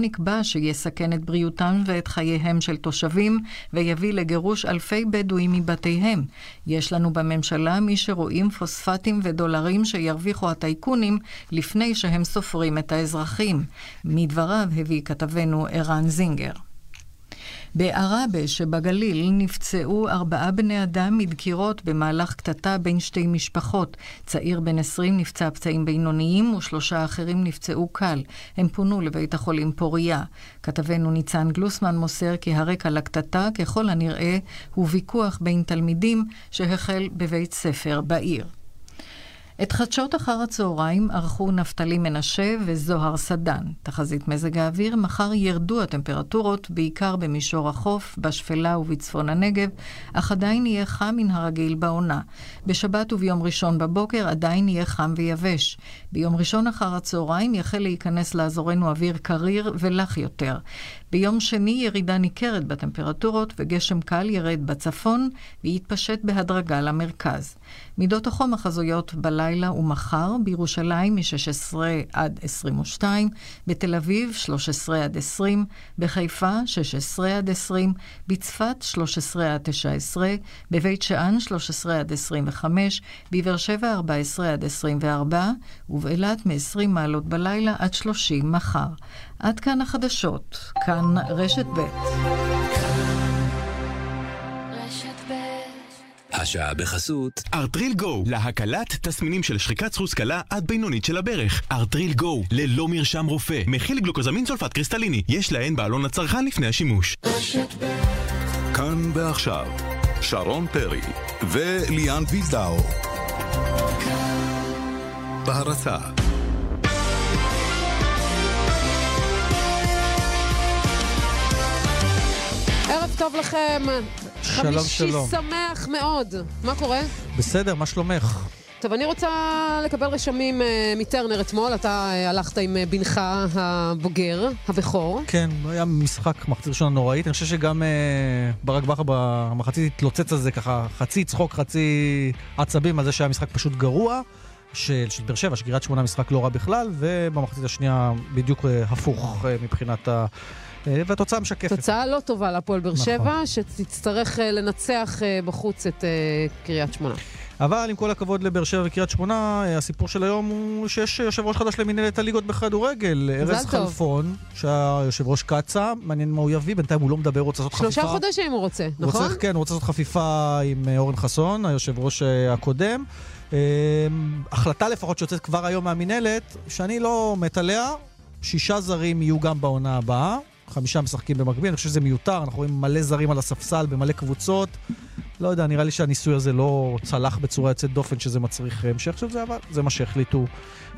נקבע שיסכן את בריאותם ואת חייהם של תושבים ויביא לגירוש אלפי בדואים מבתיהם. יש לנו בממשלה מי שרואים פוספטים ודולרים שירוויחו הטייקונים לפני שהם סופרים את האזרחים. מדבריו הביא כתבנו ערן זינגר. בעראבה שבגליל נפצעו ארבעה בני אדם מדקירות במהלך קטטה בין שתי משפחות. צעיר בן 20 נפצע פצעים בינוניים ושלושה אחרים נפצעו קל. הם פונו לבית החולים פוריה. כתבנו ניצן גלוסמן מוסר כי הרקע לקטטה ככל הנראה הוא ויכוח בין תלמידים שהחל בבית ספר בעיר. את חדשות אחר הצהריים ערכו נפתלי מנשה וזוהר סדן. תחזית מזג האוויר, מחר ירדו הטמפרטורות, בעיקר במישור החוף, בשפלה ובצפון הנגב, אך עדיין יהיה חם מן הרגיל בעונה. בשבת וביום ראשון בבוקר עדיין יהיה חם ויבש. ביום ראשון אחר הצהריים יחל להיכנס לאזורנו אוויר קריר ולח יותר. ביום שני ירידה ניכרת בטמפרטורות וגשם קל ירד בצפון ויתפשט בהדרגה למרכז. מידות החום החזויות בלילה ומחר בירושלים מ-16 עד 22, בתל אביב 13 עד 20, בחיפה 16 עד 20, בצפת 13 עד 19, בבית שאן 13 עד 25, בבאר שבע 14 עד 24, ובאילת מ-20 מעלות בלילה עד 30 מחר. עד כאן החדשות, כאן רשת ב'. השעה בחסות ארטריל גו, להקלת תסמינים של שחיקת סחוס קלה עד בינונית של הברך. ארטריל גו, ללא מרשם רופא, מכיל גלוקוזמין סולפט קריסטליני, יש להן בעלון הצרכן לפני השימוש. כאן ועכשיו, שרון פרי וליאן ויזדאו. בהרצה ערב טוב לכם. שלום, חמישי שלום. שמח מאוד. מה קורה? בסדר, מה שלומך? טוב, אני רוצה לקבל רשמים אה, מטרנר אתמול. אתה אה, הלכת עם אה, בנך הבוגר, הבכור. כן, היה משחק מחצית ראשונה נוראית. אני חושב שגם אה, ברק בכר במחצית התלוצץ על זה ככה, חצי צחוק, חצי עצבים על זה שהיה משחק פשוט גרוע. של, של באר שבע, שקריית שמונה משחק לא רע בכלל, ובמחצית השנייה בדיוק אה, הפוך אה, מבחינת ה... אה, והתוצאה משקפת. תוצאה לא טובה להפועל באר נכון. שבע, שתצטרך לנצח בחוץ את קריית שמונה. אבל עם כל הכבוד לבאר שבע וקריית שמונה, הסיפור של היום הוא שיש יושב ראש חדש למנהלת הליגות בכדורגל. ארז. חלפון, שהיה יושב ראש קצא"א, מעניין מה הוא יביא, בינתיים הוא לא מדבר, הוא רוצה לעשות חפיפה. שלושה חודשים הוא רוצה, הוא נכון? צריך, כן, הוא רוצה לעשות חפיפה עם אורן חסון, היושב ראש הקודם. אה, החלטה לפחות שיוצאת כבר היום מהמינהלת, שאני לא מת עליה, שישה זרים יהיו גם בעונה הבאה. חמישה משחקים במקביל, אני חושב שזה מיותר, אנחנו רואים מלא זרים על הספסל במלא קבוצות. לא יודע, נראה לי שהניסוי הזה לא צלח בצורה יוצאת דופן שזה מצריך המשך של זה, אבל זה מה שהחליטו.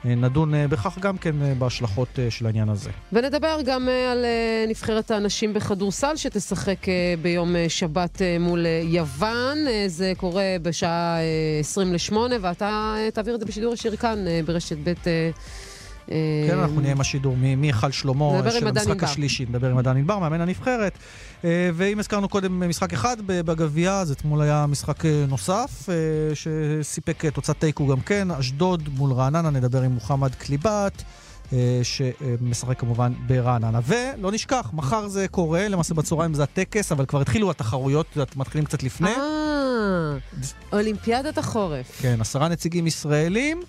נדון אה, בכך גם כן אה, בהשלכות אה, של העניין הזה. ונדבר גם על נבחרת הנשים בכדורסל שתשחק ביום שבת מול יוון. זה קורה בשעה אה, 20 ל-8, ואתה תעביר את זה בשידור ישיר כאן ברשת ב'. אה, כן, אנחנו נהיה עם השידור מ- מהיכל שלמה של המשחק. השלישי, נדבר עם עדן ענבר, מאמן הנבחרת. אה, ואם הזכרנו קודם משחק אחד בגביע, אז אתמול היה משחק אה, נוסף, שסיפק תוצאת תיקו גם כן, אשדוד מול רעננה, נדבר עם מוחמד קליבת. שמשחק כמובן ברעננה. ולא נשכח, מחר זה קורה, למעשה בצהריים זה הטקס, אבל כבר התחילו התחרויות, מתחילים קצת לפני. אה, אולימפיאדת החורף. כן, עשרה נציגים ישראלים,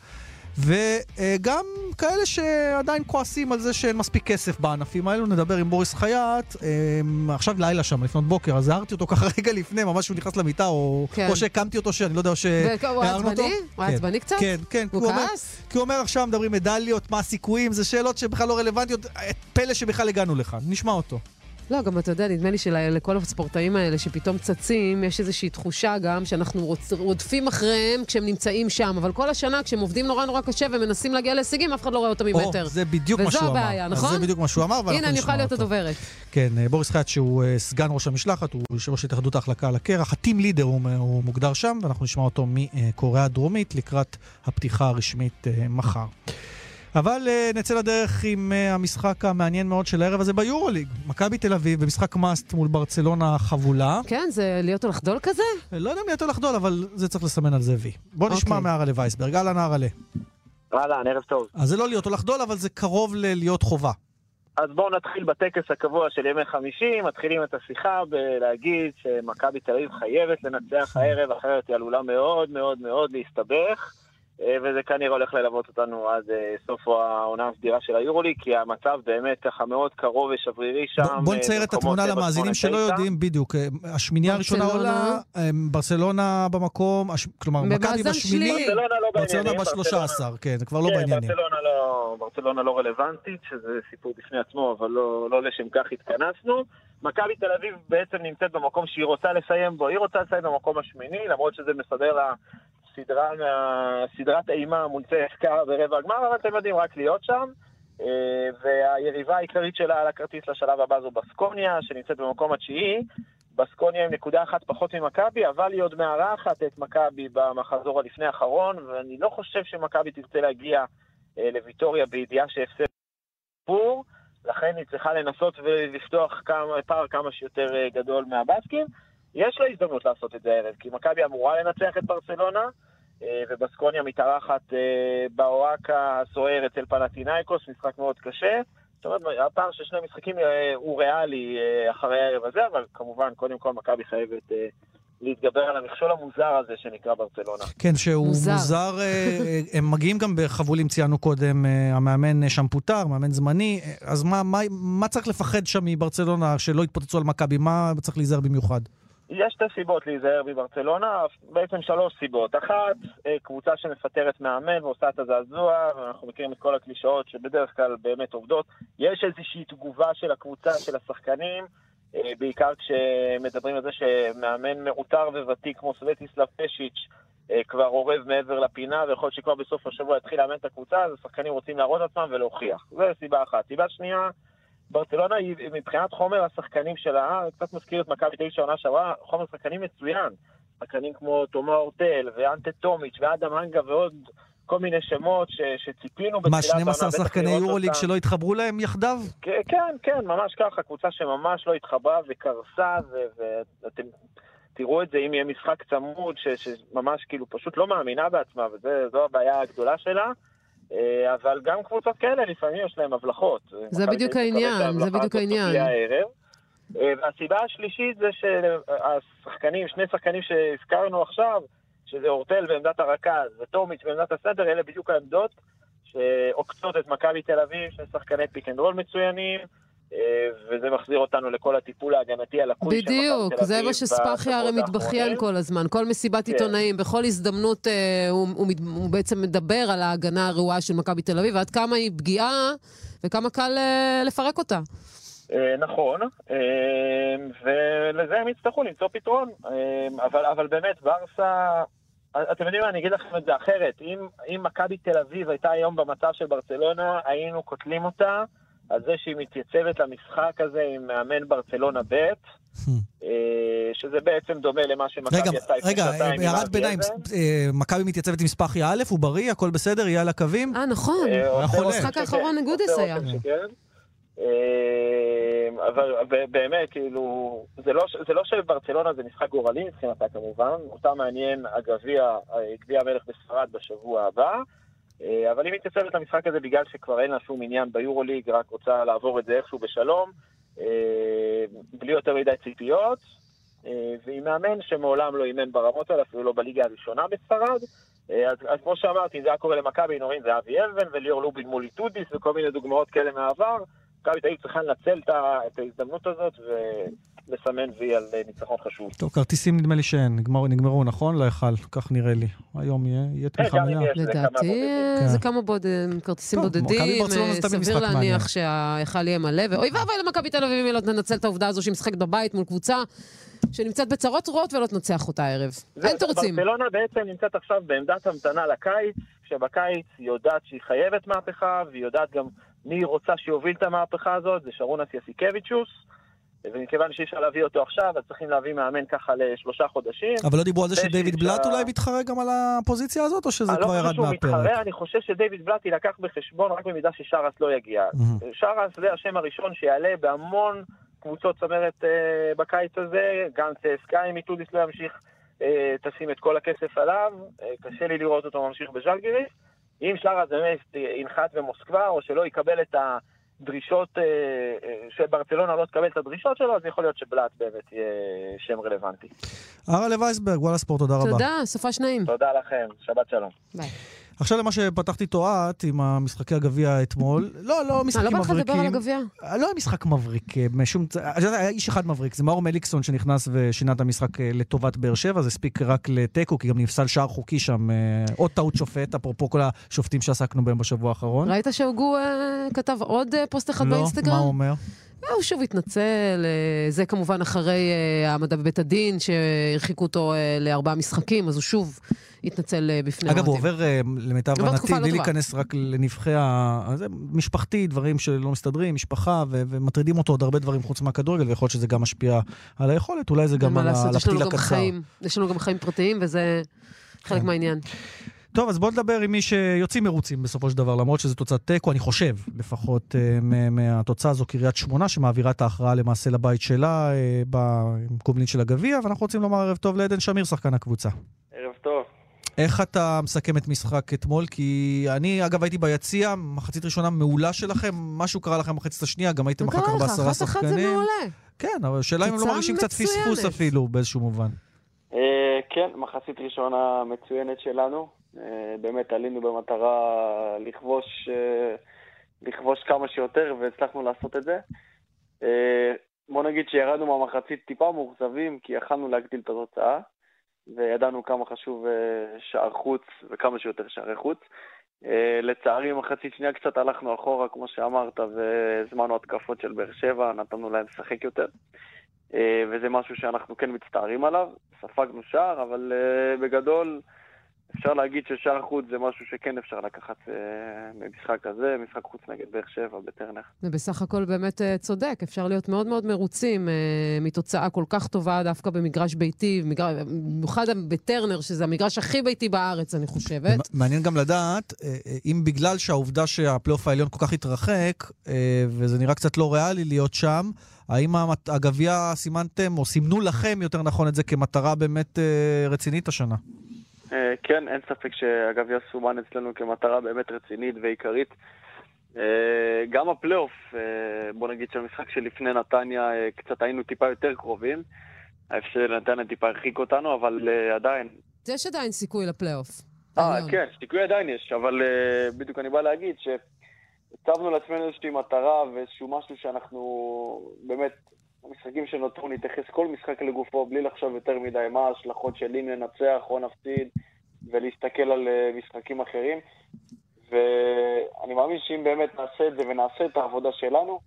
וגם כאלה שעדיין כועסים על זה שאין מספיק כסף בענפים האלו. נדבר עם בוריס חייט, אמ, עכשיו לילה שם, לפנות בוקר, אז הערתי אותו ככה רגע לפני, ממש שהוא נכנס למיטה, או, כן. או שהקמתי אותו, שאני לא יודע, שהערנו אותו. עצבני? הוא כן. עצבני קצת? כן, כן. הוא הוא כעס? כי הוא אומר עכשיו מדברים מדליות, מה הסיכויים, זה שאלות שבכלל לא רלוונטיות, פלא שבכלל הגענו לכאן. נשמע אותו. לא, גם אתה יודע, נדמה לי שלכל הספורטאים האלה שפתאום צצים, יש איזושהי תחושה גם שאנחנו רוצ- רודפים אחריהם כשהם נמצאים שם, אבל כל השנה כשהם עובדים נורא נורא קשה ומנסים להגיע להישגים, אף אחד לא רואה אותם או, ממטר. זה בדיוק מה וזו שהוא אמר. הבעיה, אז נכון? זה בדיוק מה שהוא אמר, ואנחנו הנה, אני יכולה להיות. הדוברת. כן, אה, בוריס חייט שהוא אה, סגן ראש המשלחת, הוא יושב ראש התאחדות ההחלקה על הקרח, הטים לידר הוא, הוא מוגדר שם, ואנחנו נשמע אותו מקוריאה הדרומית לקראת הפתיחה הרשמית אה, מחר. אבל אה, נצא לדרך עם אה, המשחק המעניין מאוד של הערב הזה ביורוליג. מכבי תל אביב במשחק מאסט מול ברצלונה חבולה. כן, זה להיות או לחדול כזה? אה, לא יודע אם יותר לחדול, אבל זה צריך לסמן על זה וי. בוא נשמע אוקיי. מהרלה וייסברג. אהלן הרלה. אהלן, ערב טוב. אז זה לא להיות או לחדול, אבל זה קרוב ללהיות חובה. אז בואו נתחיל בטקס הקבוע של ימי חמישי, מתחילים את השיחה בלהגיד שמכבי תל אביב חייבת לנצח הערב, אחרת היא עלולה מאוד מאוד מאוד להסתבך. אה, וזה כנראה הולך ללוות אותנו עד אה, סוף העונה הסדירה של היורוליג, כי המצב באמת ככה מאוד קרוב ושברירי שם. בוא אה, נצייר את התמונה למאזינים שלא יודעים בדיוק. השמינייה הראשונה עולה, ברצלונה במקום, כלומר, מכבי בשמיני, ברצלונה לא בשלושה עשר, כן, זה כבר לא כן, בעניינים. לא- ברצלונה לא רלוונטית, שזה סיפור בפני עצמו, אבל לא, לא לשם כך התכנסנו. מכבי תל אביב בעצם נמצאת במקום שהיא רוצה לסיים בו, היא רוצה לסיים במקום השמיני, למרות שזה מסדר לה סדרה, סדרת אימה מול צסקה ברבע הגמר, אבל אתם יודעים, רק להיות שם. אה, והיריבה העיקרית שלה על הכרטיס לשלב הבא זו בסקוניה, שנמצאת במקום התשיעי. בסקוניה עם נקודה אחת פחות ממכבי, אבל היא עוד מארחת את מכבי במחזור הלפני האחרון, ואני לא חושב שמכבי תרצה להגיע אה, לוויטוריה בידיעה שהפסד סיפור, לכן היא צריכה לנסות ולפתוח כמה, פער כמה שיותר אה, גדול מהבסקים. יש לה הזדמנות לעשות את זה הערב, כי מכבי אמורה לנצח את ברצלונה, אה, ובסקוניה מתארחת אה, באוהקה הסוער אצל פלטינאיקוס, משחק מאוד קשה. זאת אומרת, הפער של שני משחקים אה, הוא ריאלי אחרי הערב הזה, אבל כמובן, קודם כל מכבי חייבת להתגבר על המכשול המוזר הזה שנקרא ברצלונה. כן, שהוא מוזר. מוזר הם מגיעים גם בחבולים, ציינו קודם, המאמן שם פוטר, מאמן זמני, אז מה, מה, מה צריך לפחד שם מברצלונה, שלא יתפוצצו על מכבי? מה צריך להיזהר במיוחד? יש שתי סיבות להיזהר בברצלונה, בעצם שלוש סיבות. אחת, אה, קבוצה שמפטרת מאמן ועושה את הזעזוע, ואנחנו מכירים את כל הקלישאות שבדרך כלל באמת עובדות. יש איזושהי תגובה של הקבוצה, של השחקנים, אה, בעיקר כשמדברים על זה שמאמן מעוטר וותיק כמו סווטיסלב פשיץ' אה, כבר אורב מעבר לפינה, ויכול להיות שכבר בסוף השבוע יתחיל לאמן את הקבוצה, אז השחקנים רוצים להראות עצמם ולהוכיח. זו סיבה אחת. סיבה שנייה, ברצלונה היא מבחינת חומר השחקנים שלה, קצת מזכיר את מכבי תשע עונה שעברה, חומר שחקנים מצוין. שחקנים כמו תומה אורטל ואנטה טומיץ' ואדם אנגה ועוד כל מיני שמות ש, שציפינו בתחילת העונה. מה, 12 שחקני יורוליג שלא התחברו להם יחדיו? כן, כן, כן, ממש ככה, קבוצה שממש לא התחברה וקרסה, ואתם תראו את זה אם יהיה משחק צמוד, ש, שממש כאילו פשוט לא מאמינה בעצמה, וזו הבעיה הגדולה שלה. אה, אבל גם קבוצות כאלה לפעמים יש להן הבלחות. זה בדיוק העניין, זה בדיוק העניין. אה, והסיבה השלישית זה שהשחקנים, שני שחקנים שהזכרנו עכשיו, שזה אורטל בעמדת הרכז וטומיץ' בעמדת הסנטר, אלה בדיוק העמדות שעוקצות את מכבי תל אביב, שני שחקני pick and roll מצוינים. אה, וזה מחזיר אותנו לכל הטיפול ההגנתי הלקוי. בדיוק, זה מה שספאחיה הרי מתבכיין כל הזמן. כל מסיבת כן. עיתונאים, בכל הזדמנות אה, הוא, הוא, הוא בעצם מדבר על ההגנה הרעועה של מכבי תל אביב, ועד כמה היא פגיעה וכמה קל אה, לפרק אותה. נכון, ולזה הם יצטרכו למצוא פתרון. אבל, אבל באמת, ברסה, אתם יודעים מה, אני אגיד לכם את זה אחרת. אם, אם מכבי תל אביב הייתה היום במצב של ברצלונה, היינו קוטלים אותה. על זה שהיא מתייצבת למשחק הזה עם מאמן ברצלונה ב', אה, שזה בעצם דומה למה שמכבי יצא לפני שנתיים. רגע, הערת ביניים, אה, מכבי מתייצבת עם ספאחי א', הוא בריא, הכל בסדר, יהיה על הקווים? אה, נכון. במשחק האחרון נגודס היה. אבל באמת, כאילו, זה לא, זה לא שברצלונה זה משחק גורלי מבחינתה כמובן, אותה מעניין הגביע, גביע המלך בספרד בשבוע הבא. אה, אבל היא מתייצבת למשחק הזה בגלל שכבר אין לה שום עניין ביורוליג, רק רוצה לעבור את זה איכשהו בשלום, אה, בלי יותר מדי ציפיות, אה, והיא מאמן שמעולם לא אימן ברמות האלה, אפילו לא בליגה הראשונה בספרד. אז, אז כמו שאמרתי, זה היה קורה למכבי, נורין זה אבי אלבן וליאור לובין מול איטודיס וכל מיני דוגמאות כאלה מהעבר. מכבי תל צריכה לנצל את ההזדמנות הזאת ולסמן וי על אה, ניצחון חשוב. טוב, כרטיסים נדמה לי שאין, נגמרו, נגמרו נכון? להיכל, כך נראה לי. היום יהיה, יהיה תמיכה מלאה. לדעתי זה כמה בודדים, כרטיסים בודדים, אה, סביר להניח שההיכל יהיה מלא, ואוי ואבוי למכבי תל אביב אם היא לא תנצל את העובדה הזו שהיא משחקת בבית מול קבוצה שנמצאת בצרות רעות ולא תנצח אותה הערב. אין תירוצים. ברצלונה בעצם נמצאת עכשיו בעמדת המתנה לקיץ, שבקיץ היא יודעת שהיא חייבת מהפכה, והיא יודעת גם מי רוצה שיוביל את המהפכה הזאת, זה שרונס יסיקביצ'וס. ומכיוון שאי אפשר להביא אותו עכשיו, אז צריכים להביא מאמן ככה לשלושה חודשים. אבל לא דיברו על זה שדייוויד בלאט אולי מתחרה גם על הפוזיציה הזאת, או שזה כבר לא ירד מהפרק? מתחרה, אני חושב שדייוויד בלאט יילקח בחשבון רק במידה ששרס לא יגיע. שרס זה השם הראשון שיעלה בהמון קבוצות צמרת אה, בקיץ הזה, גם צסק"א, אם איטודיס לא ימשיך, אה, תשים את כל הכסף עליו, אה, קשה לי לראות אותו ממשיך בז'לגיריס. אם שאראס באמת ינחת במוסקבה, או שלא יקבל את ה... דרישות, אה, אה, שברצלונה לא תקבל את הדרישות שלו, אז יכול להיות שבלאט באמת יהיה שם רלוונטי. אראל'ה וייסברג, וואלה ספורט, תודה רבה. תודה, סופש נעים. תודה לכם, שבת שלום. ביי. עכשיו למה שפתחתי איתו את, עם המשחקי הגביע אתמול. לא, לא מה, משחקים לא בא לך לדבר על מבריקים. הגביע? לא היה משחק מבריק, אה, משום... היה איש אחד מבריק, זה מאור מליקסון שנכנס ושינה את המשחק אה, לטובת באר שבע, זה הספיק רק לתיקו, כי גם נפסל שער חוקי שם, אה, עוד טעות שופט, אפרופו כל השופטים שעסקנו בהם בשבוע האחרון. ראית שהוגו אה, כתב עוד אה, פוסט אחד לא, באינסטגרם? מה הוא אומר? אה, הוא שוב התנצל, אה, זה כמובן אחרי אה, העמדה בבית הדין, שהרחיקו אותו אה, לארבעה משחקים, אז הוא שוב התנצל אה, בפני אגב, הוא. עובר, אה, למיטב הבנתי, לא בלי. להיכנס רק לנבחי ה... זה משפחתי, דברים שלא מסתדרים, משפחה, ו- ומטרידים אותו עוד הרבה דברים חוץ מהכדורגל, ויכול להיות שזה גם משפיע על היכולת, אולי זה גם על הפתיל גם הקצר. חיים, יש לנו גם חיים פרטיים, וזה חלק כן. מהעניין. טוב, אז בואו נדבר עם מי שיוצאים מרוצים בסופו של דבר, למרות שזו תוצאת תיקו, אני חושב, לפחות אה, מהתוצאה הזו, קריית שמונה, שמעבירה את ההכרעה למעשה לבית שלה, בקומלין של הגביע, ואנחנו רוצים לומר ערב טוב לעדן שמיר, שחקן הקבוצה. ערב טוב. איך אתה מסכם את משחק אתמול? כי אני, אגב, הייתי ביציע, מחצית ראשונה מעולה שלכם, משהו קרה לכם במחצית השנייה, גם הייתם אחר כך קרה לך? בעשרה אחת אחת זה שחקנים. מעולה. כן, אבל השאלה אם הם לא מרגישים קצת פספוס. אפילו, באיזשהו מובן. אה, כן, מחצית ראשונה מצוינת שלנו. אה, באמת עלינו במטרה לכבוש, אה, לכבוש כמה שיותר והצלחנו לעשות את זה. בוא נגיד שירדנו מהמחצית טיפה מאוכזבים כי יכלנו להגדיל את התוצאה וידענו כמה חשוב אה, שער חוץ וכמה שיותר שערי חוץ. אה, לצערי, מחצית שנייה קצת הלכנו אחורה, כמו שאמרת, והזמנו התקפות של באר שבע, נתנו להם לשחק יותר. אה, וזה משהו שאנחנו כן מצטערים עליו. ספגנו שער, אבל בגדול אפשר להגיד ששער חוץ זה משהו שכן אפשר לקחת אה, במשחק כזה, משחק חוץ נגד באר שבע בטרנר. ובסך הכל באמת אה, צודק, אפשר להיות מאוד מאוד מרוצים אה, מתוצאה כל כך טובה דווקא במגרש ביתי, במיוחד בטרנר, שזה המגרש הכי ביתי בארץ, אני חושבת. מעניין גם לדעת, אה, אה, אם בגלל שהעובדה שהפלייאוף העליון כל כך התרחק, אה, וזה נראה קצת לא ריאלי להיות שם, האם הגביע סימנתם, או סימנו לכם, יותר נכון, את זה כמטרה באמת אה, רצינית השנה? אה, כן, אין ספק שהגביע סומן אצלנו כמטרה באמת רצינית ועיקרית. אה, גם הפלייאוף, אה, בוא נגיד שהמשחק שלפני נתניה, קצת היינו טיפה יותר קרובים. ההפסד לנתניה טיפה הרחיק אותנו, אבל עדיין. יש עדיין סיכוי לפלייאוף. אה. כן, סיכוי עדיין יש, אבל בדיוק אני בא להגיד שהצבנו לעצמנו איזושהי מטרה ואיזשהו משהו שאנחנו באמת, המשחקים שנותרו, נתייחס כל משחק לגופו בלי לחשוב יותר מדי מה ההשלכות של אם ננצח או נפסיד ולהסתכל על אה, משחקים אחרים. ואני מאמין שאם באמת נעשה את זה ונעשה את העבודה שלנו,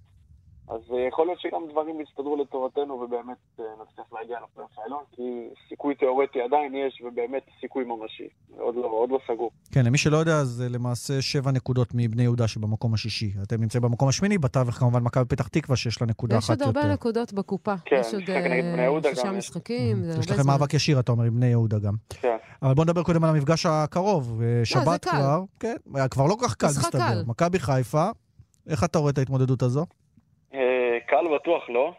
אז אה, יכול להיות שגם דברים יסתדרו לטובתנו ובאמת אה, נצליח להגיע לפלייאוף העליון, כי סיכוי תיאורטי עדיין יש ובאמת סיכוי ממשי. עוד לא, עוד לא סגור. כן, למי שלא יודע, זה למעשה שבע נקודות מבני יהודה שבמקום השישי. אתם נמצאים במקום השמיני, בתווך כמובן מכבי פתח תקווה, שיש לה נקודה יש אחת עוד יותר. הרבה נקודות בקופה. כן, יש עוד אה, שישה יש. משחקים, זה יש הרבה לכם זמן. מאבק ישיר, אתה אומר, עם בני יהודה גם. כן. אבל בוא נדבר קודם על המפגש הקרוב. אה, שבת. כבר, כן, כבר לא כל כך קל, מסתבר. מכבי חיפה, איך אתה רואה את ההתמודדות הזו? קל בטוח לא.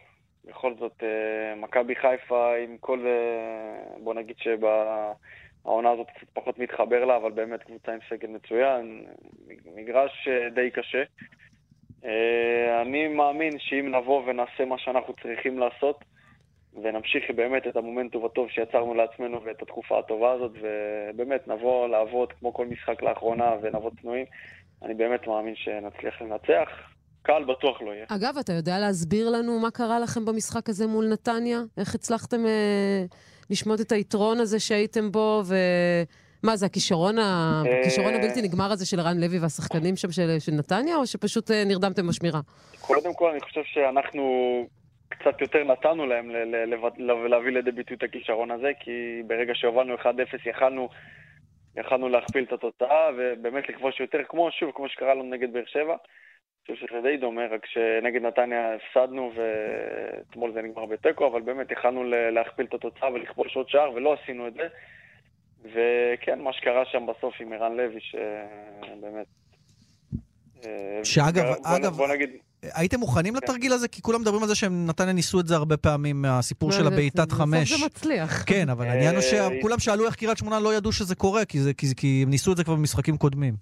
בכל זאת, אה, מכבי חיפה עם כל... אה, בוא נגיד שבעונה הזאת קצת פחות מתחבר לה, אבל באמת קבוצה עם סגל מצוין. מגרש אה, די קשה. אני מאמין שאם נבוא ונעשה מה שאנחנו צריכים לעשות, ונמשיך באמת את המומנטום הטוב שיצרנו לעצמנו ואת התקופה הטובה הזאת, ובאמת נבוא לעבוד כמו כל משחק לאחרונה ונבוא צנועים, אני באמת מאמין שנצליח לנצח. קל בטוח לא יהיה. אגב, אתה יודע להסביר לנו מה קרה לכם במשחק הזה מול נתניה? איך הצלחתם אה, לשמוט את היתרון הזה שהייתם בו, ומה זה, הכישרון, ה... אה, הכישרון הבלתי נגמר הזה של רן לוי והשחקנים שם של, של נתניה, או שפשוט אה, נרדמתם בשמירה? קודם כל, אני חושב שאנחנו קצת יותר נתנו להם ל- ל- לב- ל- להביא לידי ביטוי את הכישרון הזה, כי ברגע שהובלנו 1-0 יכלנו, יכלנו להכפיל את התוצאה, ובאמת לכבוש יותר, כמו, שוב, כמו שקרה לנו נגד באר שבע. חושב שזה די דומה, רק שנגד נתניה הפסדנו, ואתמול זה נגמר בתיקו, אבל באמת יכלנו להכפיל את התוצאה ולכבוש עוד שער, ולא עשינו את זה. וכן, מה שקרה שם בסוף עם ערן לוי, שבאמת... אה, שאגב, בוא, אגב- בוא נגיד, הייתם מוכנים לתרגיל הזה? כי כולם מדברים על זה שהם נתניה ניסו את זה הרבה פעמים, מהסיפור של לא, זה- הבעיטת בסוף חמש. זה מצליח. כן, אבל העניין הוא אה, שכולם שאלו איך קריית שמונה לא ידעו שזה קורה, כי זה- כי כי הם ניסו את זה כבר במשחקים קודמים.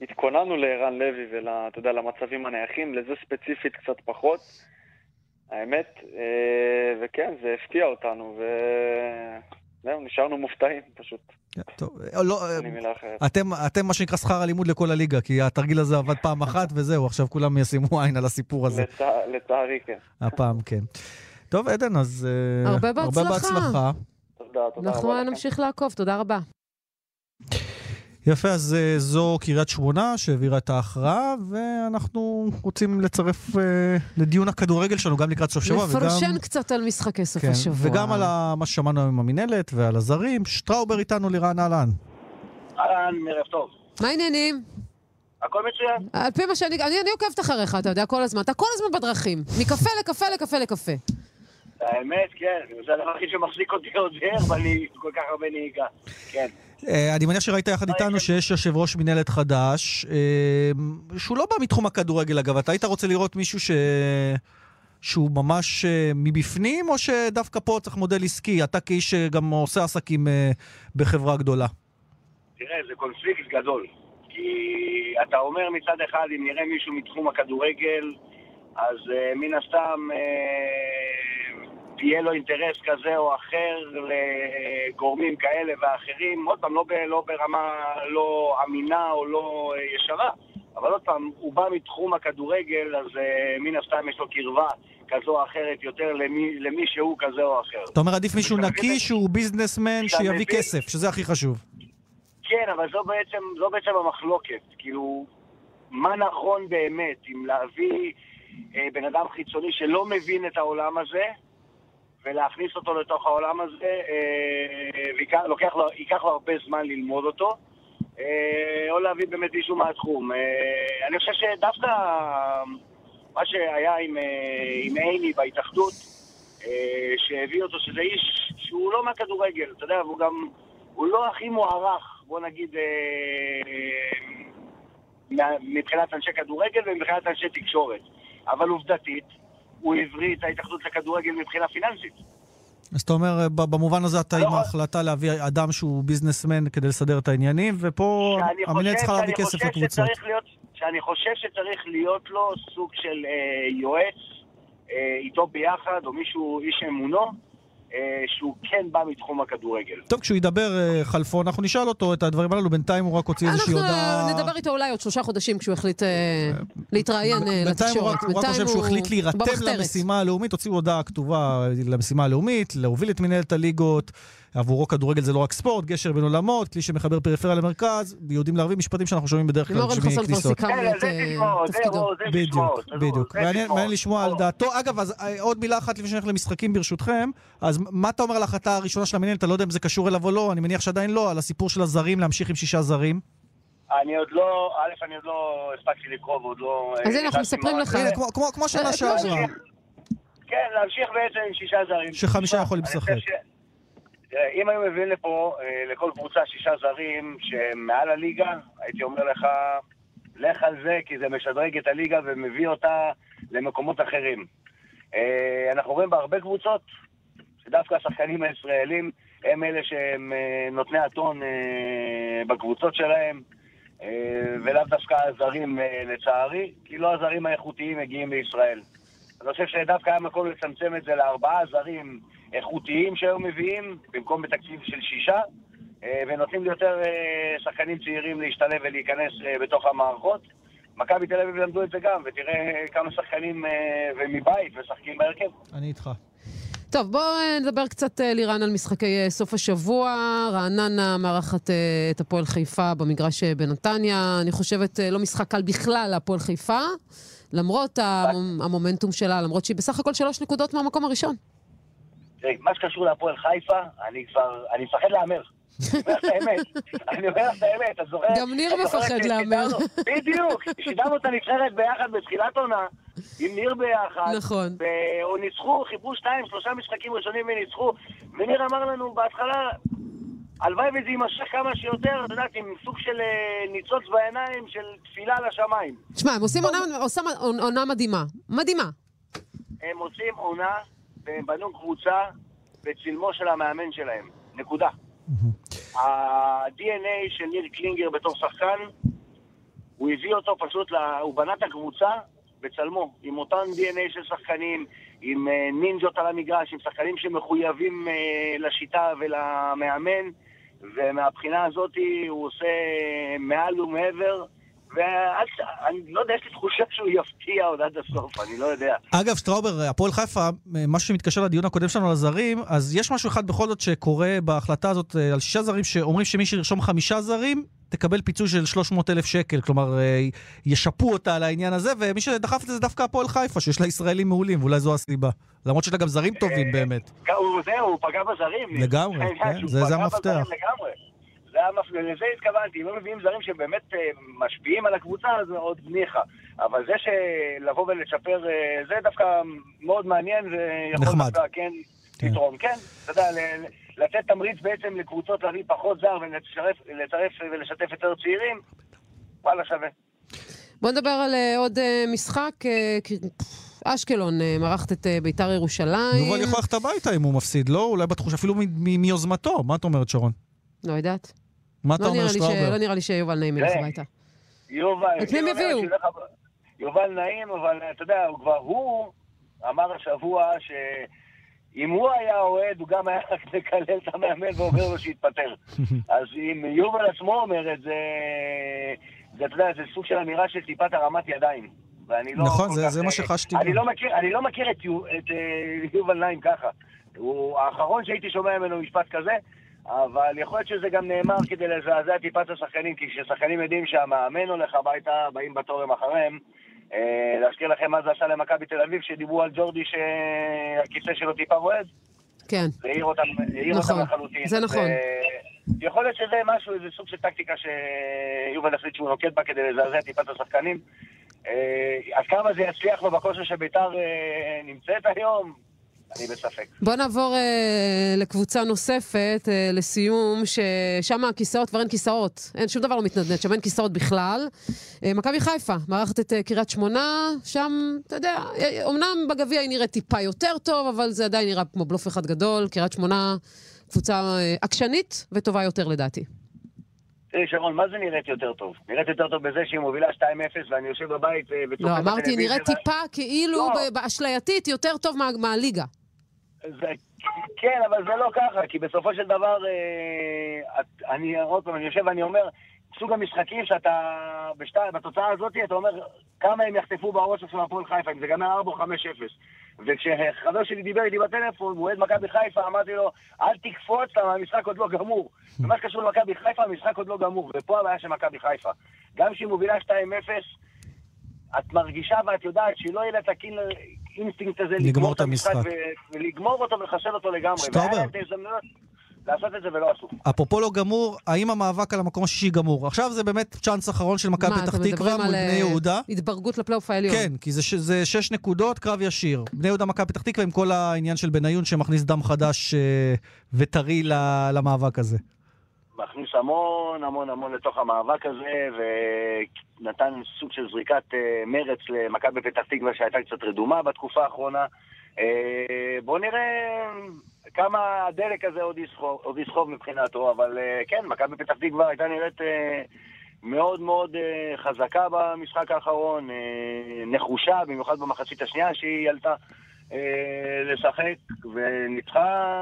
התכוננו לערן לוי ואתה יודע, למצבים הנייחים, לזה ספציפית קצת פחות. האמת, אה, וכן, זה הפתיע אותנו, וזהו, נשארנו מופתעים פשוט. טוב, לא, אתם, אתם מה שנקרא שכר הלימוד לכל הליגה, כי התרגיל הזה עבד פעם אחת וזהו, עכשיו כולם ישימו עין על הסיפור הזה. לצערי, כן. הפעם, כן. טוב, עדן, אז הרבה בהצלחה. הרבה בהצלחה. תודה, תודה רבה. אנחנו נמשיך לעקוב, תודה רבה. יפה, אז זו קריית שמונה שהעבירה את ההכרעה, ואנחנו רוצים לצרף uh, לדיון הכדורגל שלנו גם לקראת סוף שבוע. לפרשן וגם... קצת על משחקי סוף כן, השבוע. וגם על מה ששמענו עם המינהלת ועל הזרים. שטראובר איתנו לירן אהלן. אהלן, ערב טוב. מה העניינים? הכל מצוין. על פי מה שאני... אני, אני עוקבת אחריך, אתה יודע, כל הזמן. אתה כל הזמן בדרכים. מקפה לקפה לקפה לקפה. האמת, כן. זה הדבר הכי שמחזיק אותי עוד ער, ואני כל כך הרבה נהיגה. כן. אני מניח שראית יחד איתנו שיש יושב ראש מנהלת חדש, שהוא לא בא מתחום הכדורגל אגב, אתה היית רוצה לראות מישהו ש... שהוא ממש מבפנים, או שדווקא פה צריך מודל עסקי? אתה כאיש שגם עושה עסקים בחברה גדולה. תראה, זה קונפליקט גדול. כי אתה אומר מצד אחד, אם נראה מישהו מתחום הכדורגל, אז מן הסתם... יהיה לו אינטרס כזה או אחר לגורמים כאלה ואחרים, עוד פעם, לא, ב, לא ברמה לא אמינה או לא ישרה, אבל עוד פעם, הוא בא מתחום הכדורגל, אז uh, מן הסתם יש לו קרבה כזו או אחרת יותר למי, למי שהוא כזה או אחר. אתה אומר עדיף מישהו נקי שהוא ביזנסמן שיביא. כסף, שזה הכי חשוב. כן, אבל זו בעצם, זו בעצם המחלוקת. כאילו, מה נכון באמת, אם להביא אה, בן אדם חיצוני שלא מבין את העולם הזה, ולהכניס אותו לתוך העולם הזה, אה, וייקח לו, ייקח לו הרבה זמן ללמוד אותו, אה, או להביא באמת מישהו מהתחום. אה, אני חושב שדווקא מה שהיה עם, עם עיני בהתאחדות, שהביא אותו, שזה איש שהוא לא מהכדורגל, אתה יודע, והוא גם, הוא לא הכי מוערך, בוא נגיד, מבחינת אנשי כדורגל ומבחינת אנשי תקשורת. אבל עובדתית, הוא הבריא את ההתאחדות לכדורגל מבחינה פיננסית. אז אתה אומר, במובן הזה אתה לא עם ההחלטה להביא אדם שהוא ביזנסמן כדי לסדר את העניינים, ופה המנהל צריכה להביא כסף לקבוצות. שאני חושב שצריך להיות לו סוג של אה, יועץ אה, איתו ביחד, או מישהו, איש אמונו, שהוא כן בא מתחום הכדורגל. טוב, כשהוא ידבר אה, חלפון, אנחנו נשאל אותו את הדברים הללו, בינתיים הוא רק הוציא איזושהי הודעה... אנחנו נדבר איתו אולי עוד שלושה חודשים כשהוא החליט אה, להתראיין לתקשורת. בינתיים הוא רק חושב שהוא החליט להירתם למשימה הלאומית, הוציאו הודעה כתובה למשימה הלאומית, להוביל את מנהלת הליגות. עבורו כדורגל זה לא רק ספורט, גשר בין עולמות, כלי שמחבר פריפריה למרכז, יהודים לערבים, משפטים שאנחנו שומעים בדרך כלל בשביל כניסות. בדיוק, בדיוק. מעניין לשמוע על דעתו. אגב, אז עוד מילה אחת לפני שנלך למשחקים ברשותכם. אז מה אתה אומר על ההחלטה הראשונה של המנהלת? אני לא יודע אם זה קשור אליו או לא, אני מניח שעדיין לא, על הסיפור של הזרים, להמשיך עם שישה זרים. אני עוד לא, א', אני עוד לא הספקתי לקרוא ועוד לא... אז הנה, אנחנו מספרים לך. כמו שנה שעברה. כן, להמשיך בעצם עם שישה זרים. שחמישה יכולים לשחק. אם היו מביאים לפה, אה, לכל קבוצה שישה זרים שהם מעל הליגה, הייתי אומר לך, לך על זה, כי זה משדרג את הליגה ומביא אותה למקומות אחרים. אה, אנחנו רואים בהרבה קבוצות, שדווקא השחקנים הישראלים הם אלה שהם אה, נותני הטון בקבוצות שלהם, ולאו דווקא הזרים לצערי, כי לא הזרים האיכותיים מגיעים לישראל. אני חושב שדווקא היה מקום לצמצם את זה לארבעה זרים איכותיים שהיו מביאים, במקום בתקציב של שישה, אה, ונותנים ליותר אה, שחקנים צעירים להשתלב ולהיכנס אה, בתוך המערכות. מכבי תל אביב למדו את זה גם, ותראה כמה שחקנים ומבית משחקים בהרכב. אני איתך. טוב, בואו נדבר קצת, לירן, על משחקי סוף השבוע. רעננה מארחת את הפועל חיפה במגרש בנתניה. אני חושבת, לא משחק קל בכלל להפועל חיפה, למרות המומנטום שלה, למרות שהיא בסך הכל שלוש נקודות מהמקום הראשון. מה שקשור להפועל חיפה, אני כבר, אני מפחד להמר. אני אומר לך את האמת, אתה זוכר? גם ניר מפחד להמר. בדיוק, שידרנו את הנבחרת ביחד בתחילת עונה, עם ניר ביחד. נכון. או ניצחו, חיפרו שתיים, שלושה משחקים ראשונים וניצחו, וניר אמר לנו בהתחלה, הלוואי וזה יימשך כמה שיותר, את יודעת, עם סוג של אה, ניצוץ בעיניים, של תפילה לשמיים. תשמע, הם עושים עונה מדהימה. מדהימה. הם עושים עונה והם בנו קבוצה בצלמו של המאמן שלהם. נקודה. ה-DNA של ניר קלינגר בתור שחקן הוא הביא אותו פשוט, לה... הוא בנה את הקבוצה בצלמו, עם אותן DNA של שחקנים, עם אה, נינג'ות על המגרש, עם שחקנים שמחויבים אה, לשיטה ולמאמן, ומהבחינה הזאת הוא עושה מעל ומעבר. ואני לא יודע, יש לי תחושה שהוא יפתיע עוד עד הסוף, אני לא יודע. אגב, שטראובר, הפועל חיפה, משהו שמתקשר לדיון הקודם שלנו על הזרים, אז יש משהו אחד בכל זאת שקורה בהחלטה הזאת אה, על שישה זרים, שאומרים שמי שירשום חמישה זרים, תקבל פיצוי של 300 אלף שקל, כלומר, אה, ישפו אותה על העניין הזה, ומי שדחף את זה זה דווקא הפועל חיפה, שיש לה ישראלים מעולים, ואולי זו הסיבה. למרות שיש לה גם זרים טובים באמת. זהו, הוא פגע בזרים. לגמרי, כן, זה המפתח. זה. לזה התכוונתי, אם הם מביאים זרים שבאמת uh, משפיעים על הקבוצה, אז עוד ניחא. אבל זה שלבוא ולצ'פר, uh, זה דווקא מאוד מעניין, ויכול דווקא כן כן. לתרום. כן, אתה יודע, לתת תמריץ בעצם לקבוצות להביא פחות זר ולצרף ולשתף יותר צעירים, וואלה שווה. בוא נדבר על uh, עוד משחק. אשקלון מארחת את ביתר ירושלים. יובל יכול ללכת הביתה אם הוא מפסיד, לא? אולי בתחוש אפילו מיוזמתו. מה את אומרת, שרון? לא יודעת. מה אתה לא אומר, שטראובר? לא נראה לי שיובל נעים ילך הביתה. יובל... את מי הם יביאו? יובל נעים, אבל אתה יודע, הוא כבר הוא אמר השבוע ש... אם הוא היה אוהד, הוא גם היה רק מקלל את המאמן ואומר לו שיתפטר. אז אם יובל עצמו אומר את זה, זה, אתה יודע, זה סוג של אמירה של טיפת הרמת ידיים. ואני לא... נכון, זה, זה מה שחשתי. אני לא מכיר, אני לא מכיר את, את uh, יובל נעים ככה. הוא האחרון שהייתי שומע ממנו משפט כזה, אבל יכול להיות שזה גם נאמר כדי לזעזע טיפה את השחקנים, כי כששחקנים יודעים שהמאמן הולך הביתה, באים בתורם אחריהם. אה, להזכיר לכם מה זה עשה למכבי תל אביב, שדיברו על ג'ורדי שהכיסא שלו טיפה רועד. כן. זה העיר אותם, נכון, אותם לחלוטין. זה נכון. יכול להיות שזה משהו, איזה סוג של טקטיקה שיובל החליט שהוא נוקט בה כדי לזעזע טיפה את השחקנים. אה, אז כמה זה יצליח לו בכושר שביתר אה, נמצאת היום, אני בספק. בוא נעבור uh, לקבוצה נוספת, uh, לסיום, ששם הכיסאות כבר אין כיסאות. אין, שום דבר לא מתנדנד, שם אין כיסאות בכלל. Uh, מכבי חיפה, מארחת את uh, קריית שמונה, שם, אתה יודע, אמנם בגביע היא נראית טיפה יותר טוב, אבל זה עדיין נראה כמו בלוף אחד גדול. קריית שמונה, קבוצה uh, עקשנית וטובה יותר לדעתי. תראי, שרון, מה זה נראית יותר טוב? נראית יותר טוב בזה שהיא מובילה 2-0 ואני יושב בבית וצופה לא, אמרתי, נראית טיפה כאילו לא. באשלייתית יותר טוב מהליגה. זה, כן, אבל זה לא ככה, כי בסופו של דבר, אה, את, אני עוד פעם, אני יושב ואני אומר, סוג המשחקים שאתה, בשתי, בתוצאה הזאת, אתה אומר, כמה הם יחטפו בראש עכשיו הפועל חיפה, אם זה גמר 4 או 5-0. וכשחבר שלי דיבר איתי בטלפון, הוא אוהד מכבי חיפה, אמרתי לו, אל תקפוץ, המשחק עוד לא גמור. ומה שקשור למכבי חיפה, המשחק עוד לא גמור, ופה הבעיה של מכבי חיפה. גם כשהיא מובילה 2-0, את מרגישה ואת יודעת שלא יהיה לה ת' killer instinct הזה לגמור את המשחק ולגמור אותו ולחסל אותו לגמרי. שטראובר. את לעשות את זה ולא עשו. אפרופו לא גמור, האם המאבק על המקום השישי גמור? עכשיו זה באמת צ'אנס אחרון של מכבי פתח תקווה מול בני אה, יהודה. התברגות לפלייאוף העליון. כן, כי זה, זה שש נקודות, קרב ישיר. בני יהודה מכבי פתח תקווה עם כל העניין של בניון שמכניס דם חדש אה, וטרי למאבק הזה. מכניס המון המון המון לתוך המאבק הזה, ונתן סוג של זריקת אה, מרץ למכבי פתח תקווה שהייתה קצת רדומה בתקופה האחרונה. אה, בואו נראה כמה הדלק הזה עוד יסחוב, עוד יסחוב מבחינתו, אבל אה, כן, מכבי פתח תקווה הייתה נראית מאוד מאוד חזקה במשחק האחרון, נחושה, במיוחד במחצית השנייה שהיא עלתה. לשחק, וניצחה,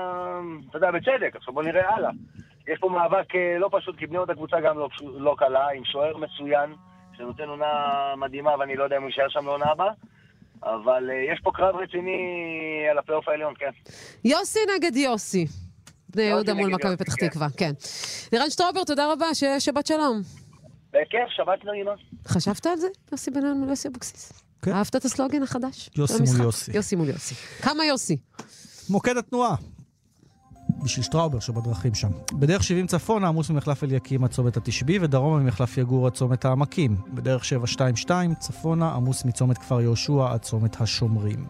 אתה יודע, בצדק. עכשיו בוא נראה הלאה. יש פה מאבק אה, לא פשוט, כי בני יהודה קבוצה גם לא, לא קלה, עם שוער מצוין, שנותן עונה מדהימה, ואני לא יודע אם הוא יישאר שם לעונה הבאה. אבל uh, יש פה קרב רציני על הפלייאוף העליון, כן. יוסי נגד יוסי. בני יהודה מול מכבי פתח כן. תקווה, כן. לירן שטראובר, תודה רבה, שבת שלום. בכיף, שבת נעימה. חשבת על זה, יוסי בן מול יוסי אבוקסיס? כן. אהבת את הסלוגן החדש? יוסי מול יוסי. יוסי מול יוסי. כמה יוסי? מוקד התנועה. בשביל שטראובר שבדרכים שם. בדרך 70 צפונה עמוס ממחלף אליקים עד צומת התשבי, ודרומה ממחלף יגור עד צומת העמקים. בדרך 722 צפונה עמוס מצומת כפר יהושע עד צומת השומרים.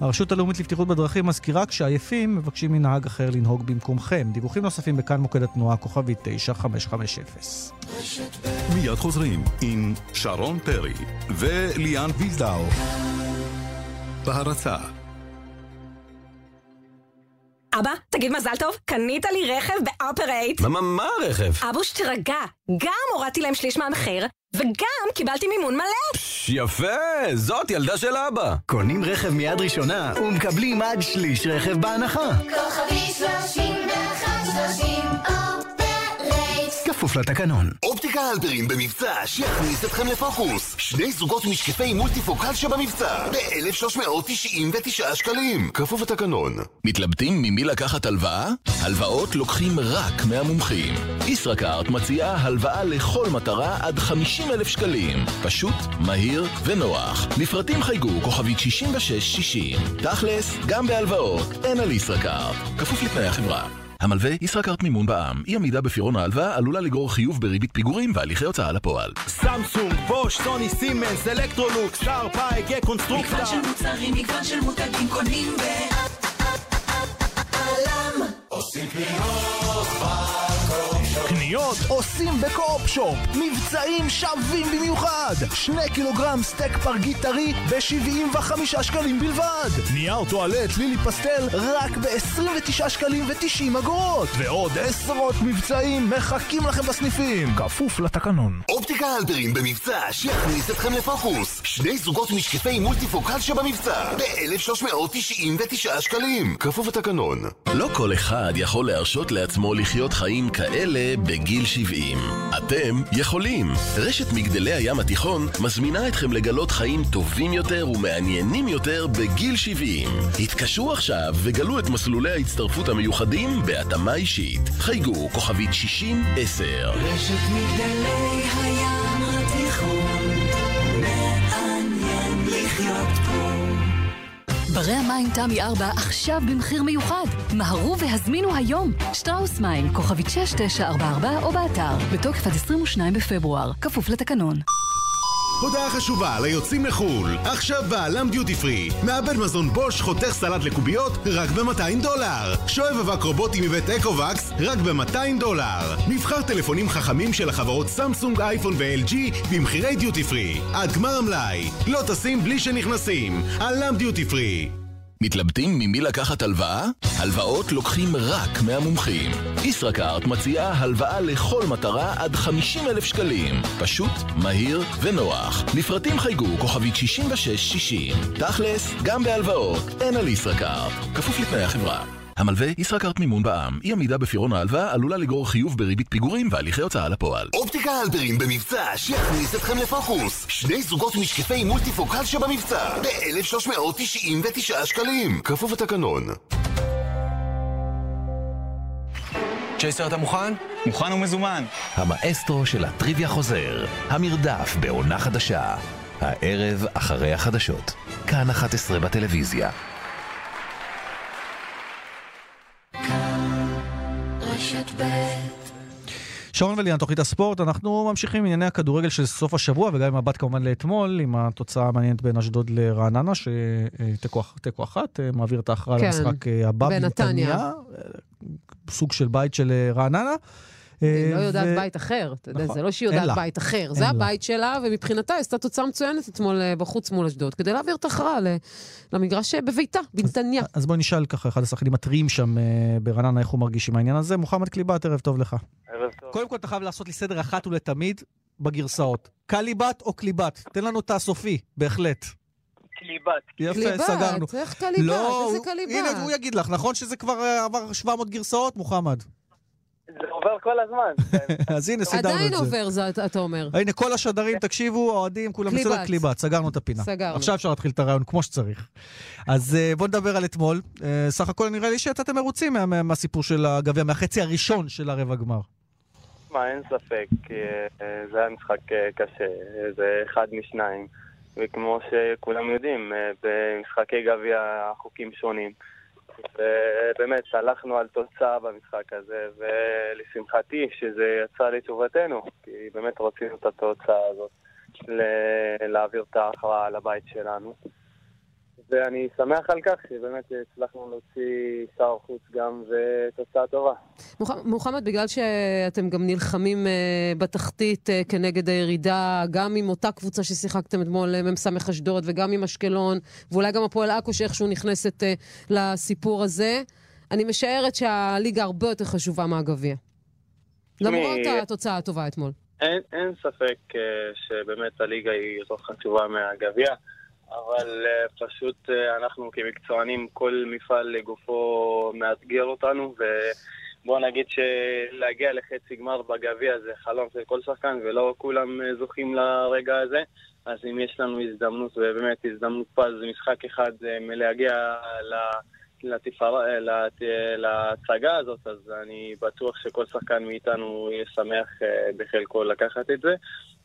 הרשות הלאומית לבטיחות בדרכים מזכירה כשעייפים מבקשים מנהג אחר לנהוג במקומכם. דיווחים נוספים בכאן מוקד התנועה כוכבי 9550. מיד חוזרים עם שרון פרי וליאן וילדאו. בהרצה אבא, תגיד מזל טוב, קנית לי רכב באופרייט. מה, מה, מה הרכב? אבוש, תירגע. גם הורדתי להם שליש מהמחיר, וגם קיבלתי מימון מלא. פש, יפה, זאת ילדה של אבא. קונים רכב מיד ראשונה ומקבלים עד שליש רכב בהנחה. כוכבי 30 כפוף לתקנון. אופטיקה הלפרין במבצע שיכניס אתכם לפוקוס. שני זוגות משקפי מולטיפוקל שבמבצע ב-1399 שקלים. כפוף לתקנון. מתלבטים ממי לקחת הלוואה? הלוואות לוקחים רק מהמומחים. ישראכרט מציעה הלוואה לכל מטרה עד 50 אלף שקלים. פשוט, מהיר ונוח. לפרטים חייגו כוכבית 6660. תכלס, גם בהלוואות, אין על ישראכרט. כפוף לתנאי החברה. המלווה ישראכרט מימון בע"מ. אי עמידה בפירעון ההלוואה עלולה לגרור חיוב בריבית פיגורים והליכי הוצאה לפועל. סמסונג, בוש, סוני, סימנס, אלקטרולוקס, שארפ, קונסטרוקטה. מגוון של מוצרים, מגוון של מותגים קונים ב... עושים קניות קניות עושים בקו-אופ שופ. מבצעים שווים במיוחד. שני קילוגרם סטייק פרגית טרי ב-75 שקלים בלבד. נייר טואלט לילי פסטל רק ב-29 שקלים ו-90 אגורות. ועוד עשרות מבצעים מחכים לכם בסניפים. כפוף לתקנון. אופטיקה הלפרין במבצע שיכניס אתכם לפוקוס. שני זוגות משקפי מולטיפוקל שבמבצע ב-1399 שקלים. כפוף לתקנון. לא כל אחד יכול להרשות לעצמו לחיות חיים כאלה בגיל 70. אתם יכולים. רשת מגדלי הים התיכון מזמינה אתכם לגלות חיים טובים יותר ומעניינים יותר בגיל 70. התקשרו עכשיו וגלו את מסלולי ההצטרפות המיוחדים בהתאמה אישית. חייגו כוכבית 60-10. רשת מגדלי הים ברי המים תמי 4 עכשיו במחיר מיוחד. מהרו והזמינו היום. שטראוס מים, כוכבית 6944 או באתר. בתוקף עד 22 בפברואר. כפוף לתקנון. הודעה חשובה ליוצאים לחו"ל. עכשיו בעלם דיוטי פרי. מעבד מזון בוש חותך סלט לקוביות רק ב-200 דולר. שואב אבק רובוטי מבית אקווקס רק ב-200 דולר. מבחר טלפונים חכמים של החברות סמסונג, אייפון ו-LG במחירי דיוטי פרי. עד גמר המלאי. לא טסים בלי שנכנסים. עלם דיוטי פרי. מתלבטים ממי לקחת הלוואה? הלוואות לוקחים רק מהמומחים. ישראכרט מציעה הלוואה לכל מטרה עד 50 אלף שקלים. פשוט, מהיר ונוח. לפרטים חייגו כוכבית 6660. תכלס, גם בהלוואות, אין על ישראכרט. כפוף לתנאי החברה. המלווה ישראכרט מימון בע"מ. אי עמידה בפירעון ההלוואה עלולה לגרור חיוב בריבית פיגורים והליכי הוצאה לפועל. אופטיקה הלפרין במבצע שיכניס אתכם לפוקוס. שני זוגות משקפי מולטיפוקל שבמבצע ב-1399 שקלים. כפוף לתקנון. צ'ייסר, אתה מוכן? מוכן ומזומן. המאסטרו של הטריוויה חוזר, המרדף בעונה חדשה. הערב אחרי החדשות. כאן 11 בטלוויזיה. שרון וליאן, תוכנית הספורט, אנחנו ממשיכים עם ענייני הכדורגל של סוף השבוע, וגם עם מבט כמובן לאתמול, עם התוצאה המעניינת בין אשדוד לרעננה, שתיקו אחת, מעביר את ההכרעה כן, למשחק הבא בנתניה. סוג של בית של רעננה. היא לא יודעת בית אחר, אתה יודע, זה לא שהיא יודעת בית אחר, זה הבית שלה, ומבחינתה היא עשתה תוצאה מצוינת אתמול בחוץ מול אשדוד, כדי להעביר את ההכרעה למגרש בביתה, בנתניה. אז בואי נשאל ככה, אחד השחקנים הטריים שם ברעננה, איך הוא מרגיש עם העניין הזה. מוחמד קליבת, ערב טוב לך. ערב טוב. קודם כל, אתה חייב לעשות לי סדר אחת ולתמיד בגרסאות. קליבת או קליבת? תן לנו את הסופי, בהחלט. קליבת. יפה, סגרנו. קליבת, איך קליבת? לא, איזה קליבת? הנה, הוא יגיד לך, נכון שזה כבר עבר 700 גרסאות, מוחמד? זה עובר כל הזמן. אז הנה, סידרנו את זה. עדיין עובר, אתה אומר. הנה, כל השדרים, תקשיבו, אוהדים, כולם בסדר, קליבת, סגרנו את הפינה. סגרנו. עכשיו אפשר להתחיל את הרעיון כמו שצריך. אז בואו נדבר על אתמול. סך הכל נראה לי שיצאתם מרוצים מהסיפור של הגביע, מהחצי הראשון של הרבע גמר. מה, אין ספק, זה היה משחק קשה, זה אחד משניים. וכמו שכולם יודעים, במשחקי גביע החוקים שונים. ובאמת, הלכנו על תוצאה במשחק הזה, ולשמחתי שזה יצא לטובתנו, כי באמת רצינו את התוצאה הזאת, להעביר את ההכרעה על הבית שלנו. ואני שמח על כך שבאמת הצלחנו להוציא שר חוץ גם ותוצאה טובה. מוחמד, בגלל שאתם גם נלחמים בתחתית כנגד הירידה, גם עם אותה קבוצה ששיחקתם אתמול, מ"ס אשדוד, וגם עם אשקלון, ואולי גם הפועל עכו שאיכשהו נכנסת לסיפור הזה, אני משערת שהליגה הרבה יותר חשובה מהגביע. למרות התוצאה הטובה אתמול. אין, אין ספק שבאמת הליגה היא יותר חשובה מהגביע, אבל uh, פשוט uh, אנחנו כמקצוענים, כל מפעל לגופו מאתגר אותנו, ובוא נגיד שלהגיע לחצי גמר בגביע זה חלום של כל שחקן, ולא כולם uh, זוכים לרגע הזה. אז אם יש לנו הזדמנות, ובאמת הזדמנות פז, משחק אחד מלהגיע ל... לתפאר... לת... להצגה הזאת, אז אני בטוח שכל שחקן מאיתנו יהיה שמח אה, בחלקו לקחת את זה.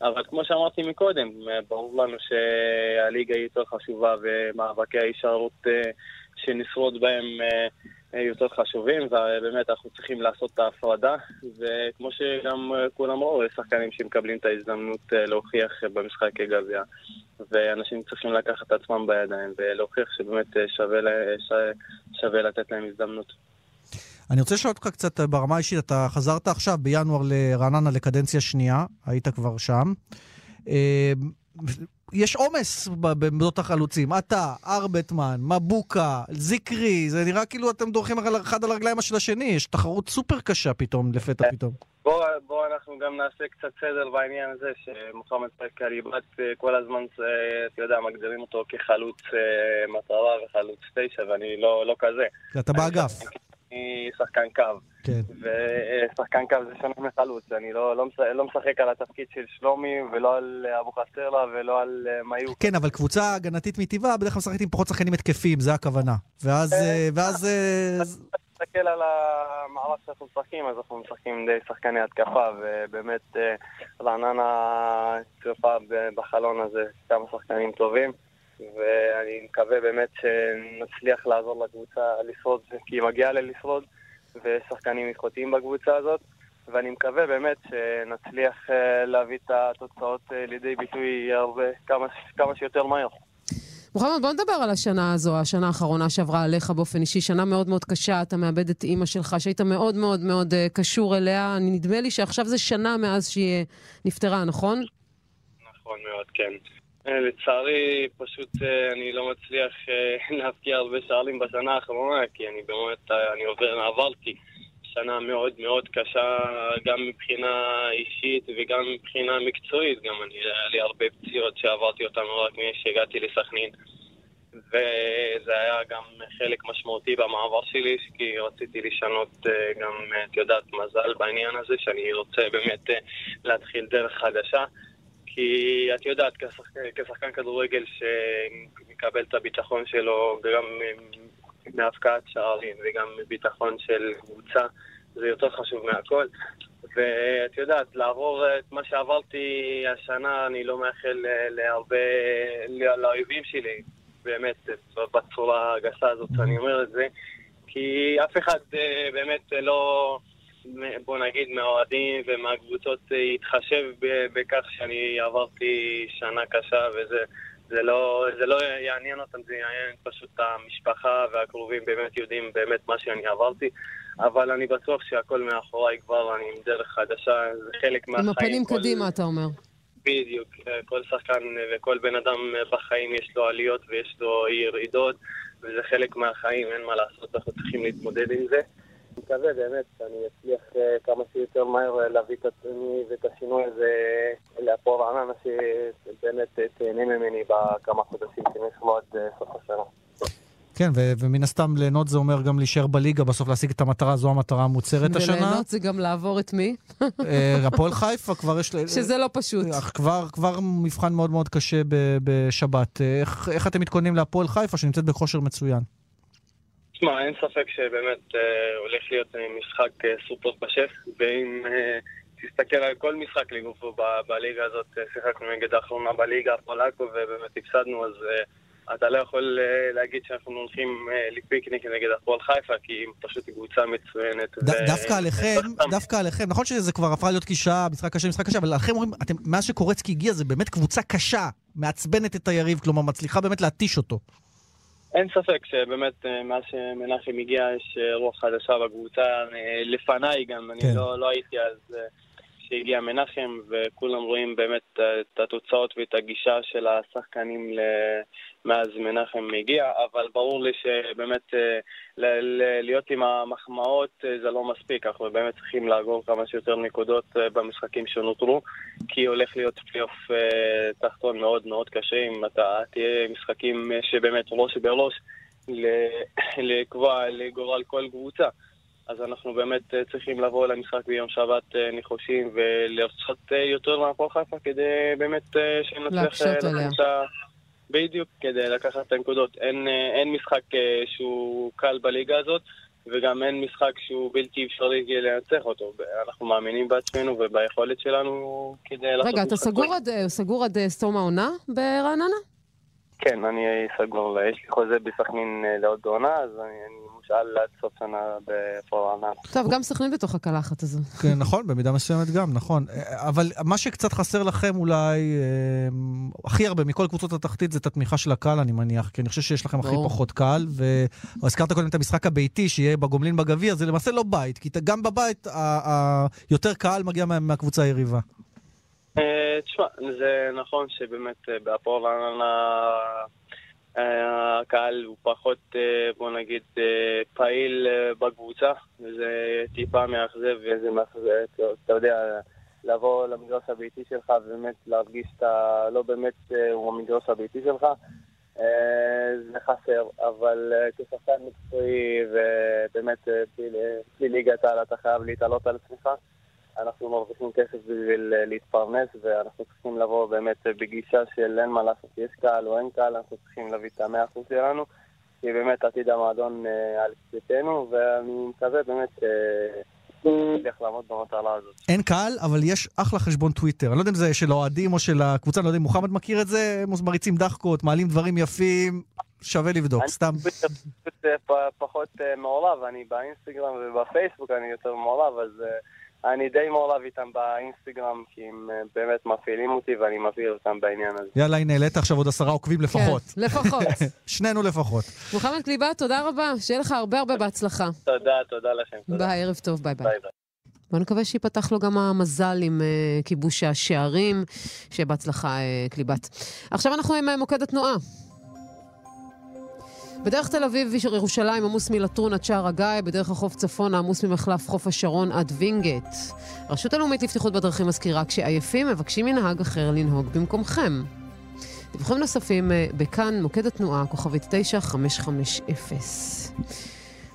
אבל כמו שאמרתי מקודם, אה, ברור לנו שהליגה היא יותר חשובה ומאבקי ההישארות אה, שנשרוד בהם יותר חשובים, ובאמת אנחנו צריכים לעשות את ההפרדה, וכמו שגם כולם אמרו, יש שחקנים שמקבלים את ההזדמנות להוכיח במשחק גביע, ואנשים צריכים לקחת את עצמם בידיים ולהוכיח שבאמת שווה, שווה לתת להם הזדמנות. אני רוצה לשאול אותך קצת ברמה האישית, אתה חזרת עכשיו בינואר לרעננה לקדנציה שנייה, היית כבר שם. יש עומס בעמדות החלוצים. אתה, ארבטמן, מבוקה, זיקרי, זה נראה כאילו אתם דורכים אחד על הרגליים של השני. יש תחרות סופר קשה פתאום, לפתע פתאום. בואו בוא אנחנו גם נעשה קצת סדר בעניין הזה, שמוחמד קריבת כל הזמן, אתה יודע, מגדירים אותו כחלוץ מטרה וחלוץ תשע, ואני לא, לא כזה. אתה באגף. אני שחקן קו. כן. ושחקן קו זה שונה מחלוץ. אני לא, לא, משחק, לא משחק על התפקיד של שלומי, ולא על אבו חסרלה, ולא על מיוק. כן, אבל קבוצה הגנתית מטבעה בדרך כלל משחקת עם פחות שחקנים התקפיים, זה הכוונה. ואז... ואז... תסתכל על המערך שאנחנו משחקים, אז אנחנו משחקים די שחקני התקפה, ובאמת רעננה צירפה בחלון הזה כמה שחקנים טובים. ואני מקווה באמת שנצליח לעזור לקבוצה לשרוד, כי היא מגיעה ללשרוד, ושחקנים איכותיים בקבוצה הזאת, ואני מקווה באמת שנצליח להביא את התוצאות לידי ביטוי הרבה, כמה, כמה שיותר מהר. מוחמד, בוא נדבר על השנה הזו, השנה האחרונה שעברה עליך באופן אישי, שנה מאוד מאוד קשה, אתה מאבד את אימא שלך, שהיית מאוד מאוד מאוד קשור אליה. נדמה לי שעכשיו זה שנה מאז שהיא נפטרה, נכון? נכון מאוד, כן. לצערי, פשוט אני לא מצליח להבקיע הרבה שערים בשנה האחרונה, כי אני באמת, אני עובר, עברתי שנה מאוד מאוד קשה, גם מבחינה אישית וגם מבחינה מקצועית. גם אני, היה לי הרבה פציעות שעברתי אותן רק כשהגעתי לסכנין. וזה היה גם חלק משמעותי במעבר שלי, כי רציתי לשנות גם, את יודעת, מזל בעניין הזה, שאני רוצה באמת להתחיל דרך חדשה. כי את יודעת, כשחקן, כשחקן כדורגל שמקבל את הביטחון שלו גם מהפקעת שערים וגם ביטחון של קבוצה, זה יותר חשוב מהכל. ואת יודעת, לעבור את מה שעברתי השנה, אני לא מאחל להרבה, לאויבים שלי, באמת, בצורה הגסה הזאת שאני אומר את זה, כי אף אחד באמת לא... בוא נגיד, מהאוהדים ומהקבוצות יתחשב בכך שאני עברתי שנה קשה וזה זה לא, זה לא יעניין אותם, זה יעניין פשוט את המשפחה והקרובים באמת יודעים באמת מה שאני עברתי אבל אני בטוח שהכל מאחוריי כבר, אני עם דרך חדשה, זה חלק מהחיים. עם הפנים כל... קדימה, אתה אומר. בדיוק, כל שחקן וכל בן אדם בחיים יש לו עליות ויש לו ירידות וזה חלק מהחיים, אין מה לעשות, אנחנו צריכים להתמודד עם זה. מקווה באמת שאני אצליח כמה שיותר מהר להביא את עצמי ואת השינוי הזה להפועל רעננה שבאמת תהנה ממני בכמה חודשים שנשארו עד סוף השנה. כן, ו- ומן הסתם ליהנות זה אומר גם להישאר בליגה, בסוף להשיג את המטרה, זו המטרה המוצהרת השנה. וליהנות זה גם לעבור את מי? הפועל חיפה כבר יש... שזה לא פשוט. כבר, כבר מבחן מאוד מאוד קשה בשבת. איך, איך אתם מתכוננים להפועל חיפה שנמצאת בכושר מצוין? תשמע, אין ספק שבאמת אה, הולך להיות משחק אה, סופר קשה, ואם אה, תסתכל על כל משחק לגופו בליגה הזאת, שיחקנו נגד האחרונה בליגה, הפועל עכו, ובאמת הפסדנו, אז אה, אתה לא יכול אה, להגיד שאנחנו הולכים אה, לפיקניק נגד הפועל חיפה, כי היא פשוט קבוצה מצוינת. ו... דווקא עליכם, דווקא עליכם, נכון שזה כבר הפך להיות גישה, משחק קשה, משחק קשה, אבל לכם אומרים, מאז שקורצקי הגיע זה באמת קבוצה קשה, מעצבנת את היריב, כלומר מצליחה באמת להתיש אותו. אין ספק שבאמת מאז שמנחם הגיע יש רוח חדשה בקבוצה, לפניי גם, אני כן. לא, לא הייתי אז שהגיע מנחם, וכולם רואים באמת את התוצאות ואת הגישה של השחקנים ל- מאז מנחם הגיע, אבל ברור לי שבאמת אה, להיות עם המחמאות אה, זה לא מספיק, אנחנו באמת צריכים לאגור כמה שיותר נקודות אה, במשחקים שנותרו, כי הולך להיות פלייאוף תחתון מאוד מאוד קשה, אם אתה תהיה משחקים שבאמת ראש בראש לקבוע לגורל כל קבוצה. אז אנחנו באמת צריכים לבוא למשחק ביום שבת נחושים ולרצות יותר מהפועל חיפה כדי באמת שנצליח להקשות עליה. בדיוק, כדי לקחת את הנקודות. אין, אה, אין משחק אה, שהוא קל בליגה הזאת, וגם אין משחק שהוא בלתי אפשרי לנצח אותו. אנחנו מאמינים בעצמנו וביכולת שלנו כדי לעשות רגע, אתה סגור. עד, אה, סגור עד סתום העונה ברעננה? כן, אני סגור, יש לי חוזה בסכנין אה, לעוד עונה, אז אני, אני מושאל עד סוף שנה בפורענן. טוב, גם סכנין בתוך הקלחת הזו. כן, נכון, במידה מסוימת גם, נכון. אה, אבל מה שקצת חסר לכם אולי, אה, הכי הרבה מכל קבוצות התחתית זה את התמיכה של הקהל, אני מניח, כי אני חושב שיש לכם הכי. פחות קהל, והזכרת קודם את המשחק הביתי שיהיה בגומלין בגביע, זה למעשה לא בית, כי אתה- גם בבית ה- ה- יותר קהל מגיע מה- מהקבוצה היריבה. אה, תשמע, זה נכון שבאמת אה, בהפועל רעננה אה, הקהל הוא פחות, בוא נגיד, פעיל בקבוצה, וזה טיפה מאכזב, וזה מאכזב, אתה יודע, לבוא למגרש הביתי שלך ובאמת להרגיש שאתה לא באמת הוא המגרש הביתי שלך. זה חסר, אבל כשחקן מקצועי ובאמת בלי ליגת העל אתה חייב להתעלות על עצמך. אנחנו מרוויחים כסף בשביל אה, להתפרנס, ואנחנו צריכים לבוא באמת אה, בגישה של אין מה לעשות, יש קהל או אין קהל, אנחנו צריכים להביא את המאה אחוז שלנו, כי באמת עתיד המועדון אה, על כתפינו, ואני מקווה באמת לעמוד במטרה הזאת. אין קהל, אבל יש אחלה חשבון טוויטר. אני לא יודע אם זה של האוהדים או של הקבוצה, אני לא יודע אם מוחמד מכיר את זה, מריצים דחקות, מעלים דברים יפים, שווה לבדוק, סתם. אני פשוט פחות מעורב, אני באינסטגרם ובפייסבוק אני יותר מעורב, אז אני די מעורב איתם באינסטגרם, כי הם אה, באמת מפעילים אותי ואני מפעיל אותם בעניין הזה. יאללה, הנה, העלית עכשיו עוד עשרה עוקבים לפחות. כן, לפחות. שנינו לפחות. מוחמד קליבת, תודה רבה, שיהיה לך הרבה הרבה בהצלחה. תודה, תודה לכם. תודה. ביי, ערב טוב, ביי ביי. ביי ביי. בוא נקווה שיפתח לו גם המזל עם uh, כיבוש השערים. שיהיה בהצלחה, uh, קליבת. עכשיו אנחנו עם uh, מוקד התנועה. בדרך תל אביב ירושלים עמוס מלטרון עד שער הגיא, בדרך החוף צפונה עמוס ממחלף חוף השרון עד וינגייט. הרשות הלאומית לבטיחות בדרכים מזכירה, כשעייפים מבקשים מנהג אחר לנהוג במקומכם. דיווחים נוספים אה, בכאן, מוקד התנועה, כוכבית 9550.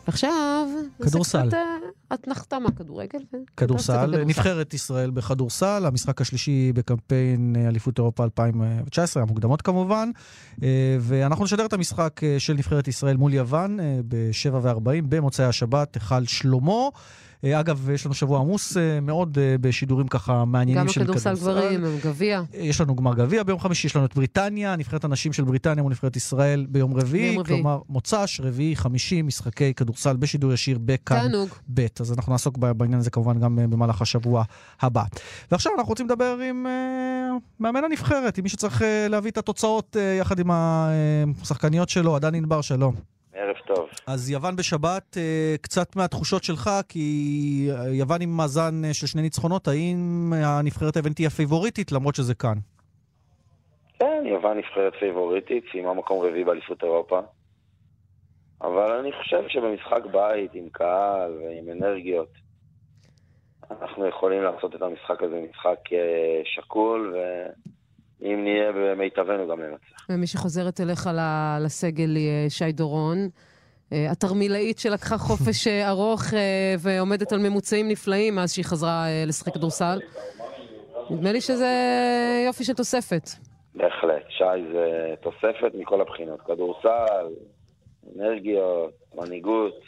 ועכשיו, כדורסל. אה, אתנחתה מהכדורגל. כדורסל, נבחרת ישראל בכדורסל, המשחק השלישי בקמפיין אה, אליפות אירופה 2019, המוקדמות כמובן, אה, ואנחנו נשדר את המשחק של נבחרת ישראל מול יוון אה, ב-7 ו-40 במוצאי השבת, היכל שלמה. אה, אגב, יש לנו שבוע עמוס אה, מאוד אה, בשידורים ככה מעניינים גם של כדורסל. הכדורסל גברים, גביע. יש לנו גמר גביע ביום חמישי, יש לנו את בריטניה, נבחרת הנשים של בריטניה מול נבחרת ישראל ביום רביעי, ביום רביעי. כלומר מוצ"ש, רביעי, חמישי, משחקי כדורסל בשידור ישיר בכאן. ב'. אז אנחנו נעסוק בעניין הזה כמובן גם במהלך השבוע הבא. ועכשיו אנחנו רוצים לדבר עם אה, מאמן הנבחרת, עם מי שצריך אה, להביא את התוצאות אה, יחד עם השחקניות שלו, עדן ענבר, שלום. ערב טוב. אז יוון בשבת, אה, קצת מהתחושות שלך, כי אה, יוון עם מאזן אה, של שני ניצחונות, האם הנבחרת היוונית היא הפייבוריטית, למרות שזה כאן? כן, יוון נבחרת פייבוריטית, סיימה מקום רביעי באליפות אירופה. אבל אני חושב שבמשחק בית, עם קהל ועם אנרגיות, אנחנו יכולים לעשות את המשחק הזה משחק שקול, ואם נהיה במיטבנו גם לנצח. ומי שחוזרת אליך לסגל היא אה, שי דורון. אה, התרמילאית שלקחה חופש אה, ארוך ועומדת על ממוצעים נפלאים מאז שהיא חזרה לשחק כדורסל. נדמה לי שזה יופי של תוספת. בהחלט. שי זה תוספת מכל הבחינות. כדורסל, אנרגיות, מנהיגות,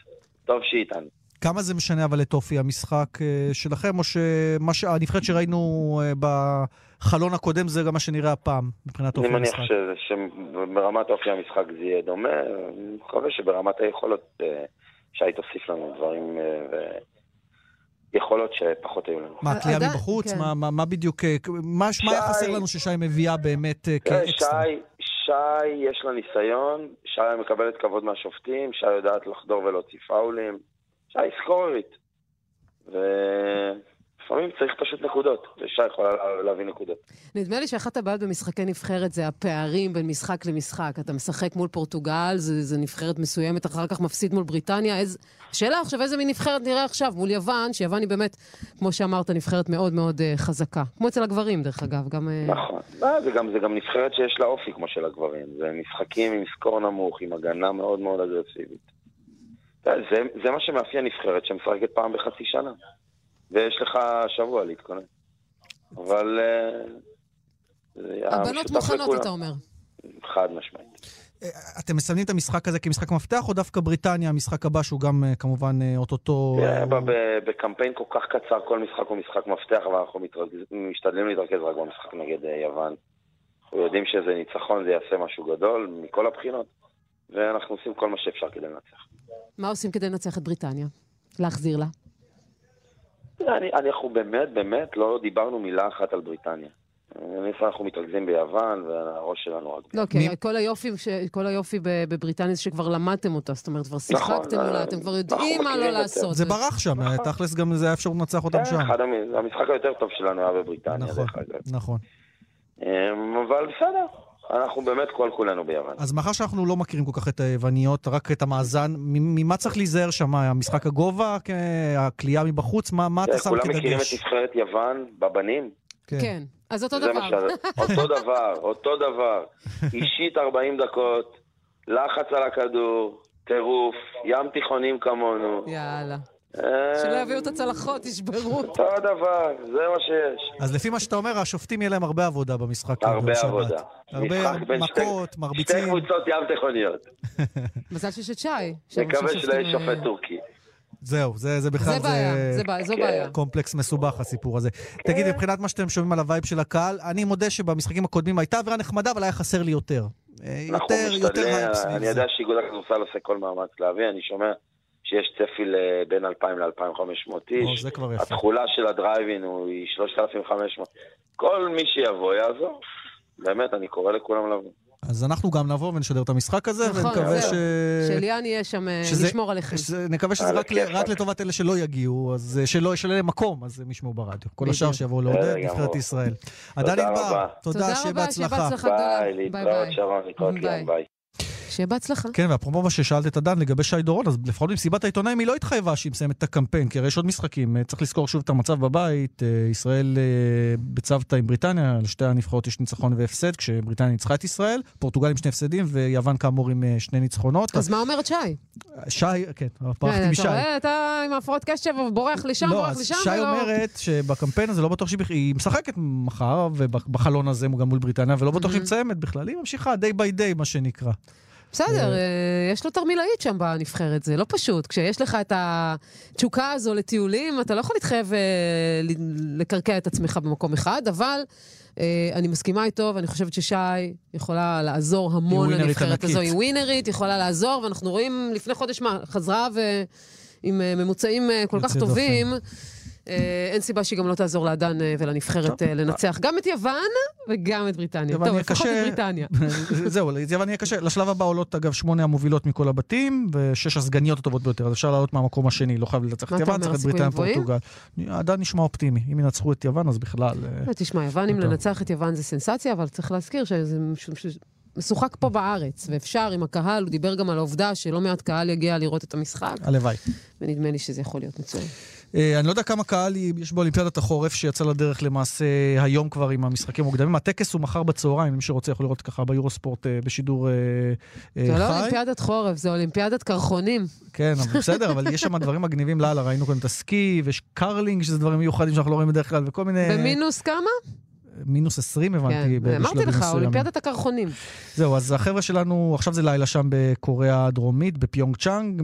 טוב שהיא איתנו. כמה זה משנה אבל את אופי המשחק שלכם, או שמה שהנבחרת שראינו אה, בחלון הקודם זה גם מה שנראה הפעם, מבחינת אני אופי מניח המשחק? ש- שברמת אופי המשחק זה יהיה דומה, אני מקווה שברמת היכולות אה, שי תוסיף לנו דברים אה, ויכולות שפחות היו לנו. מה, קליעה עדיין- מבחוץ? כן. מה- מה מה בדיוק, אה, מה מה היה שי- חסר לנו ששי מביאה באמת אה, תראה, כאקסטרה? שי, שי יש לה ניסיון, שי מקבלת כבוד מהשופטים, שי יודעת לחדור ולהוציא פאולים, שי סקוררית. ו... לפעמים צריך פשוט נקודות, ושי יכולה להביא נקודות. נדמה לי שאחת הבעיות במשחקי נבחרת זה הפערים בין משחק למשחק. אתה משחק מול פורטוגל, זה, זה נבחרת מסוימת, אחר כך מפסיד מול בריטניה. איז... השאלה עכשיו, איזה מין נבחרת נראה עכשיו מול יוון, שיוון היא באמת, כמו שאמרת, נבחרת מאוד מאוד uh, חזקה. כמו אצל הגברים, דרך אגב, גם... Uh... נכון. לא, זה, גם, זה גם נבחרת שיש לה אופי כמו של הגברים. זה משחקים עם סקור נמוך, עם הגנה מאוד מאוד אגרסיבית. זה, זה מה שמאפיין נבחרת שמשחקת פעם בחצי שנה. ויש לך שבוע להתכונן. אבל... אה, הבנות מוכנות, אתה אומר. חד משמעית. אה, אתם מסמנים את המשחק הזה כמשחק מפתח, או דווקא בריטניה, המשחק הבא, שהוא גם אה, כמובן אוטוטו... בקמפיין כל כך קצר, כל משחק הוא משחק מפתח, אבל אנחנו משתדלים להתרכז רק במשחק נגד יוון. אנחנו יודעים שזה ניצחון, זה יעשה משהו גדול, מכל הבחינות, ואנחנו עושים כל מה שאפשר כדי לנצח. מה עושים כדי לנצח את בריטניה? להחזיר לה? אני, אנחנו באמת, באמת לא דיברנו מילה אחת על בריטניה. איפה אנחנו מתרכזים ביוון, והראש שלנו רק... לא, כי. כל היופי, ש... כל היופי בבריטניה זה שכבר למדתם אותה, זאת אומרת, כבר נכון, שיחקתם מולה, אתם כבר יודעים מה לא לעשות. זה ברח שם, נכון. תכלס גם זה היה אפשרות לנצח אותם כן, שם. המשחק היותר טוב שלנו היה בבריטניה, נכון, נכון. אמ, אבל בסדר, אנחנו באמת כל כולנו ביוון. אז מאחר שאנחנו לא מכירים כל כך את היווניות, רק את המאזן, ממה צריך להיזהר שם? המשחק הגובה, הכלייה מבחוץ? מה, מה אתה שם כדגש? כולם מכירים את נבחרת יוון בבנים? כן. כן. אז אותו דבר. אותו דבר, אותו דבר. אישית 40 דקות, לחץ על הכדור, טירוף, ים תיכונים כמונו. יאללה. שלא יביאו את הצלחות, ישברו. אותו דבר, זה מה שיש. אז לפי מה שאתה אומר, השופטים יהיה להם הרבה עבודה במשחק. הרבה עבודה. הרבה מכות, מרביצים. שתי קבוצות ים תיכוניות. מזל שיש את שי. נקווה שלא יהיה שופט טורקי. זהו, זה, זה בכלל, זה בעיה, זה, בעיה, זו בעיה. קומפלקס מסובך הסיפור הזה. תגיד, מבחינת מה שאתם שומעים על ה vibe של הקהל, אני מודה שבמשחקים הקודמים הייתה אווירה נחמדה, אבל היה חסר לי יותר. נכון, יותר, אני יודע שאיגוד הכדורסל עושה כל מאמץ להביא, אני שומע שיש צפי בין 2,000 ל-2,500 איש. זה כבר יפה. התכולה של הדרייבין היא 3,500. כל מי שיבוא יעזור. באמת, אני קורא לכולם לבוא. אז אנחנו גם נבוא ונשדר את המשחק הזה, נכון, ונקווה ש... שליאן יהיה שם אה, שזה, לשמור עליכם. שזה, נקווה שזה רק, רק לטובת אלה שלא יגיעו, אז אה, שלא ישלם להם מקום, אז הם ישמעו ברדיו. כל השאר שיבואו לעודד, נבחרת ישראל. עדן ענבר, תודה, שיהיה בהצלחה. ביי, להתראות שרון, להתראות ליאן, ביי. שיהיה בהצלחה. כן, ואפרופו מה ששאלת את עדן לגבי שי דורון, אז לפחות במסיבת העיתונאים היא לא התחייבה שהיא מסיימת את הקמפיין, כי הרי יש עוד משחקים. צריך לזכור שוב את המצב בבית. אה, ישראל אה, בצוותא עם בריטניה, לשתי הנבחרות יש ניצחון והפסד, כשבריטניה ניצחה את ישראל, פורטוגל עם שני הפסדים, ויוון כאמור עם אה, שני ניצחונות. אז מה אומרת שי? שי, כן, פרחתי משי. אתה עם הפרעות קשב בורח לשם, לא, בורח לשם. שי אומרת שבקמפיין הזה לא בטוח שהיא משחקת מחר, ובחלון הזה גם מול בריטניה, ולא בטוח שהיא מסיימת בכלל. היא ממשיכה day by day, מה שנקרא. בסדר, אה, יש לו תרמילאית שם בנבחרת, זה לא פשוט. כשיש לך את התשוקה הזו לטיולים, אתה לא יכול להתחייב אה, לקרקע את עצמך במקום אחד, אבל אה, אני מסכימה איתו, ואני חושבת ששי יכולה לעזור המון לנבחרת הזו. היא ווינרית, יכולה לעזור, ואנחנו רואים לפני חודש מה, חזרה ועם ממוצעים כל כך טובים. אה, אין סיבה שהיא גם לא תעזור לאדן אה, ולנבחרת אה, לנצח גם את יוון וגם את בריטניה. טוב, לפחות את בריטניה. זהו, יוון יהיה קשה. לשלב הבא עולות, אגב, שמונה המובילות מכל הבתים, ושש הסגניות הטובות ביותר. אז אפשר לעלות מהמקום השני, לא חייב לנצח את יוון, צריך את בריטניה ופורטוגל. אדן נשמע אופטימי. אם ינצחו את יוון, אז בכלל... תשמע, יוון, אם לנצח את יוון זה סנסציה, אבל צריך להזכיר שזה... משוחק פה בארץ, ואפשר עם הקהל, הוא דיבר גם על העובדה שלא מעט קהל יגיע לראות את המשחק. הלוואי. ונדמה לי שזה יכול להיות מצוין. אה, אני לא יודע כמה קהל יש באולימפיאדת החורף שיצא לדרך למעשה היום כבר עם המשחקים המוקדמים. הטקס הוא מחר בצהריים, מי שרוצה יכול לראות ככה ביורוספורט אה, בשידור חי. זה לא אולימפיאדת חורף, זה אולימפיאדת קרחונים. כן, אבל בסדר, אבל יש שם דברים מגניבים לאללה, ראינו כאן את הסקי, ויש קרלינג, שזה דברים מיוחדים שאנחנו לא רואים בדרך כלל, וכל מיני... במינוס כמה? מינוס 20 הבנתי כן, בשלבים מסוימים. אמרתי לך, אולימפיאדת הקרחונים. זהו, אז החבר'ה שלנו, עכשיו זה לילה שם בקוריאה הדרומית, בפיונג צ'אנג,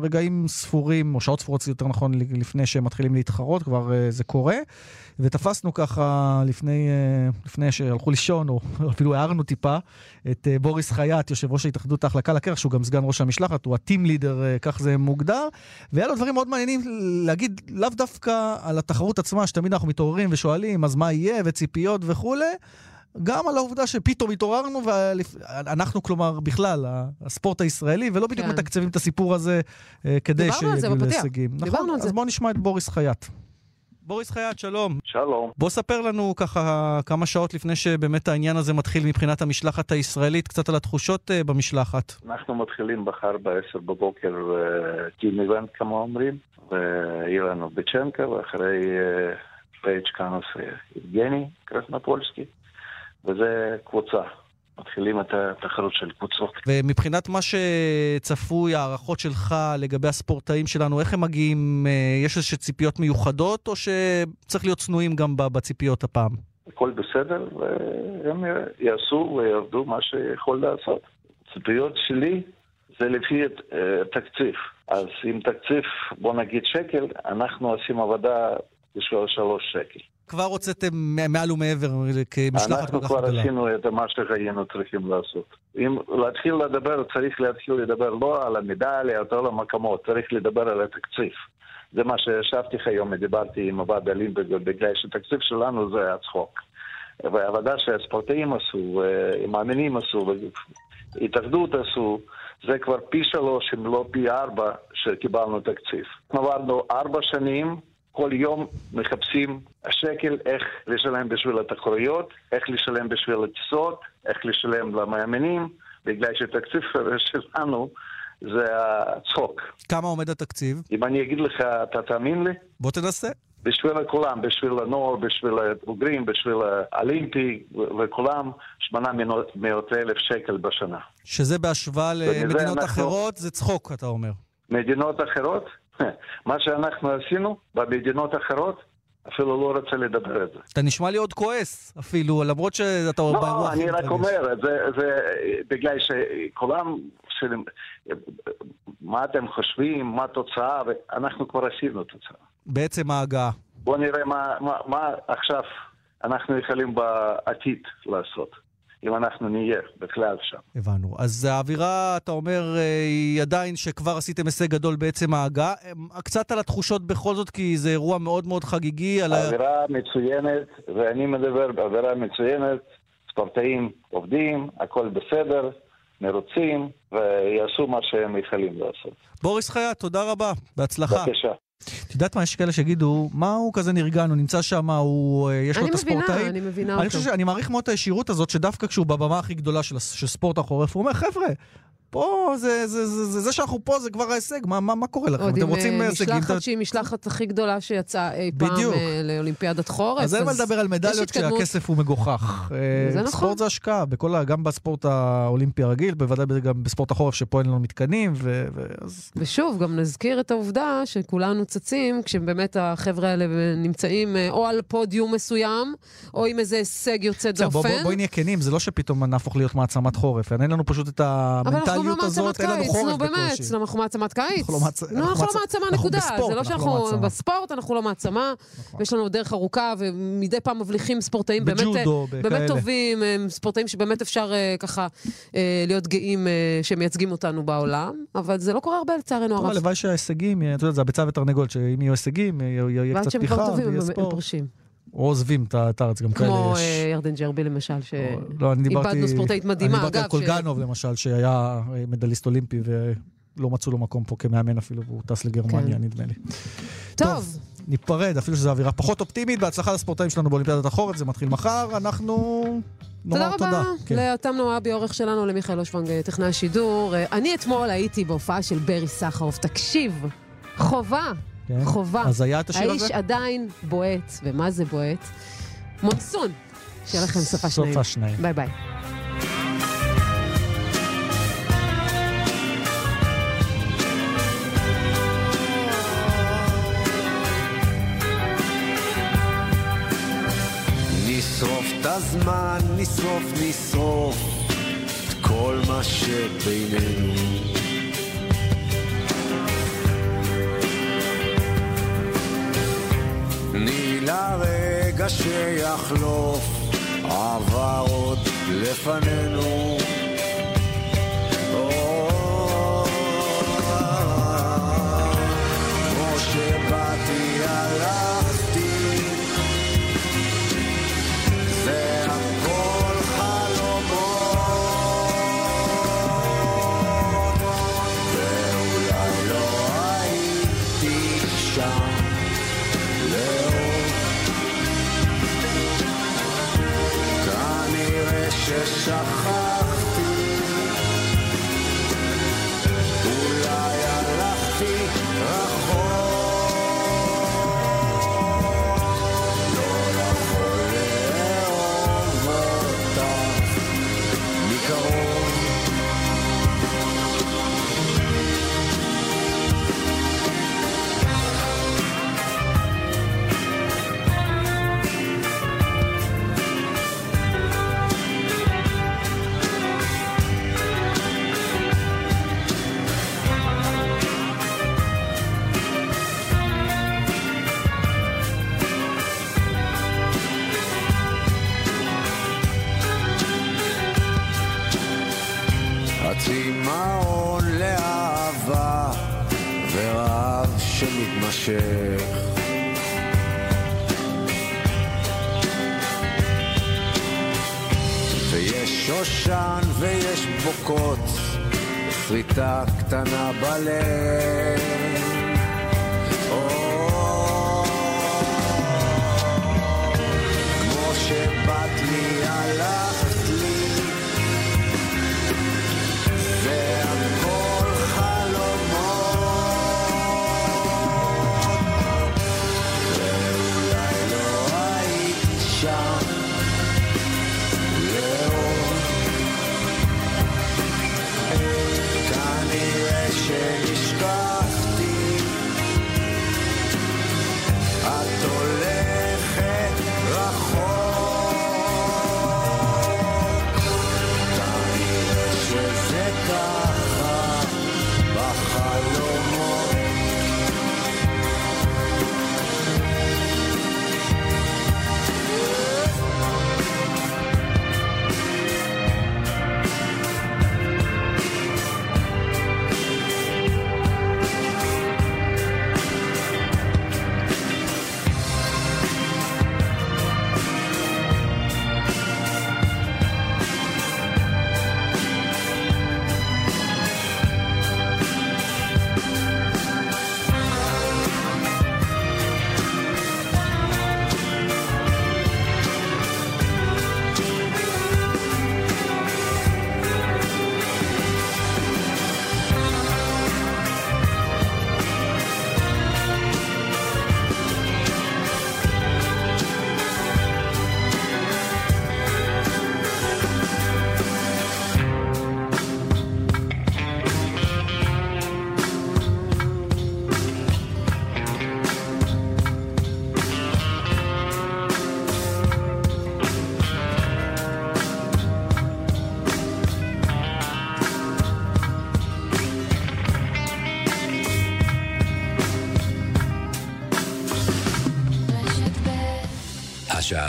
רגעים ספורים, או שעות ספורות יותר נכון, לפני שהם מתחילים להתחרות, כבר uh, זה קורה. ותפסנו ככה לפני, uh, לפני שהלכו לישון, או אפילו הערנו טיפה, את uh, בוריס חייט, יושב ראש ההתאחדות ההחלקה לקרח, שהוא גם סגן ראש המשלחת, הוא הטים לידר, uh, כך זה מוגדר. והיה לו דברים מאוד מעניינים להגיד, לאו דווקא על התחרות עצמה, שתמיד אנחנו מתעוררים ושואלים, אז מה יהיה, וציפיות וכולי. גם על העובדה שפתאום התעוררנו, ואנחנו, כלומר, בכלל, הספורט הישראלי, ולא בדיוק כן. מתקצבים את הסיפור הזה כדי שיגיעו להישגים. נכון, דיברנו על זה. אז בואו נשמע את בוריס חייט. בוריס חייט, שלום. שלום. בוא ספר לנו ככה כמה שעות לפני שבאמת העניין הזה מתחיל מבחינת המשלחת הישראלית, קצת על התחושות uh, במשלחת. אנחנו מתחילים מחר ב-10 בבוקר team event, כמו אומרים, ויהיה לנו ביצ'נקו, ואחרי פייג' קונורס יבגני קרסנפולסקי, וזה קבוצה. מתחילים את התחרות של קבוצות. ומבחינת מה שצפוי, ההערכות שלך לגבי הספורטאים שלנו, איך הם מגיעים? אה, יש איזשהן ציפיות מיוחדות, או שצריך להיות צנועים גם בציפיות הפעם? הכל בסדר, והם יעשו ויעבדו מה שיכול לעשות. ציפיות שלי זה לפי אה, תקציב. אז עם תקציב, בוא נגיד שקל, אנחנו עושים עבודה בשביל שלוש שקל. כבר הוצאתם מעל ומעבר כמשלחת כל כך גדולה. אנחנו כבר עשינו את מה שהיינו צריכים לעשות. אם להתחיל לדבר, צריך להתחיל לדבר לא על המדליות, לא על המקומות, צריך לדבר על התקציב. זה מה שישבתי היום ודיברתי עם הוועד הלימפי, בגלל שהתקציב שלנו זה הצחוק. והעבודה שהספורטאים עשו, המאמינים עשו, התאחדות עשו, זה כבר פי שלוש, אם לא פי ארבע, שקיבלנו תקציב. עברנו ארבע שנים כל יום מחפשים השקל איך לשלם בשביל התחרויות, איך לשלם בשביל הטיסות, איך לשלם למאמינים, בגלל שהתקציב שלנו זה הצחוק. כמה עומד התקציב? אם אני אגיד לך, אתה תאמין לי? בוא תנסה. בשביל כולם, בשביל הנוער, בשביל הבוגרים, בשביל האולימפי וכולם, 800 אלף שקל בשנה. שזה בהשוואה למדינות אנחנו... אחרות, זה צחוק, אתה אומר. מדינות אחרות? מה שאנחנו עשינו במדינות אחרות, אפילו לא רוצה לדבר על זה. אתה נשמע לי עוד כועס, אפילו, למרות שאתה לא, באירוע. לא, אני רק אומר, זה, זה בגלל שכולם, של... מה אתם חושבים, מה התוצאה, ואנחנו כבר עשינו תוצאה. בעצם ההגעה. בואו נראה מה, מה, מה עכשיו אנחנו יכולים בעתיד לעשות. אם אנחנו נהיה בכלל שם. הבנו. אז האווירה, אתה אומר, אה, היא עדיין שכבר עשיתם הישג גדול בעצם ההגעה. אה, קצת על התחושות בכל זאת, כי זה אירוע מאוד מאוד חגיגי. על האווירה מצוינת, ואני מדבר באווירה מצוינת, ספורטאים עובדים, הכל בסדר, מרוצים, ויעשו מה שהם יכולים לעשות. בוריס חייט, תודה רבה, בהצלחה. בבקשה. את יודעת מה, יש כאלה שיגידו, מה הוא כזה נרגן, הוא נמצא שם, הוא, אה, יש לו את הספורטאים. אני מבינה, אני מבינה אותו. אני חושב שאני מעריך מאוד את הישירות הזאת, שדווקא כשהוא בבמה הכי גדולה של, של ספורט החורף, הוא אומר, חבר'ה, פה, זה, זה, זה, זה, זה שאנחנו פה זה כבר ההישג, מה, מה, מה קורה לכם? אתם רוצים אה, הישגים? עוד עם משלחת שהיא משלחת הכי גדולה שיצאה אי פעם בדיוק. לאולימפיאדת חורף. אז אין מה לדבר על מדליות כשהכסף הוא מגוחך. זה נכון. ספורט זה השקעה, בכל, גם בספורט האולימפי הרגיל, בוודאי גם בספורט החורף שפה אין לנו מתקנים. ו, ו, אז... ושוב, גם נזכיר את העובדה שכולנו צצים, כשבאמת החבר'ה האלה נמצאים או על פודיום מסוים, או עם איזה הישג יוצא דופן. בואי בוא, בוא נהיה כנים, זה לא שפתאום נהפוך להיות מעצמת חורף, אין לנו פשוט את המנטליות המנטליות הזאת, אין לנו חורף בקושי. נו באמת, אנחנו מעצמת קיץ. אנחנו לא מעצמה, אנחנו לא מעצמה, נקודה. זה לא שאנחנו בספורט, אנחנו לא מעצמה. נכון. יש לנו דרך ארוכה, ומדי פעם מבליחים ספורטאים באמת טובים, ספורטאים שבאמת אפשר אה, ככה אה, להיות גאים אה, שמייצגים אותנו בעולם, אבל זה לא קורה הרבה לצערנו הרב. הלוואי שההישגים, אתה יודע, זה הביצה ותרנגולת, שאם יהיו הישגים, יהיה קצת תמיכה ויהיה ספורט. או עוזבים את הארץ, גם כאלה יש. כמו ירדן ג'רבי למשל, לא, שאיבדנו ספורטאית מדהימה. אני דיברתי על קולגנוב למשל, שהיה מדליסט אולימפי ולא מצאו לו מקום פה כמאמן אפילו, והוא טס לגרמניה, כן. נדמה לי. טוב. ניפרד, אפילו שזו אווירה פחות אופטימית. בהצלחה לספורטאים שלנו באולימפיאדת החורף, זה מתחיל מחר. אנחנו נאמר תודה. תודה רבה כן. לאתם נואבי, עורך שלנו, למיכאל אושוונג, טכנאי השידור. אני אתמול הייתי בהופעה של ברי סחרוף. תקשיב, חובה כן? חובה. אז היה את השיר הזה? האיש עדיין בועט, ומה זה בועט? מונסון. שיהיה לכם סופה שניים. סופה שניים. ביי ביי. נשרוף את הזמן, נשרוף, נשרוף את כל מה שבינינו. לרגע שיחלוף, עבר עוד לפנינו. שבאתי הלכתי, זה הכל חלומות, ואולי לא הייתי שם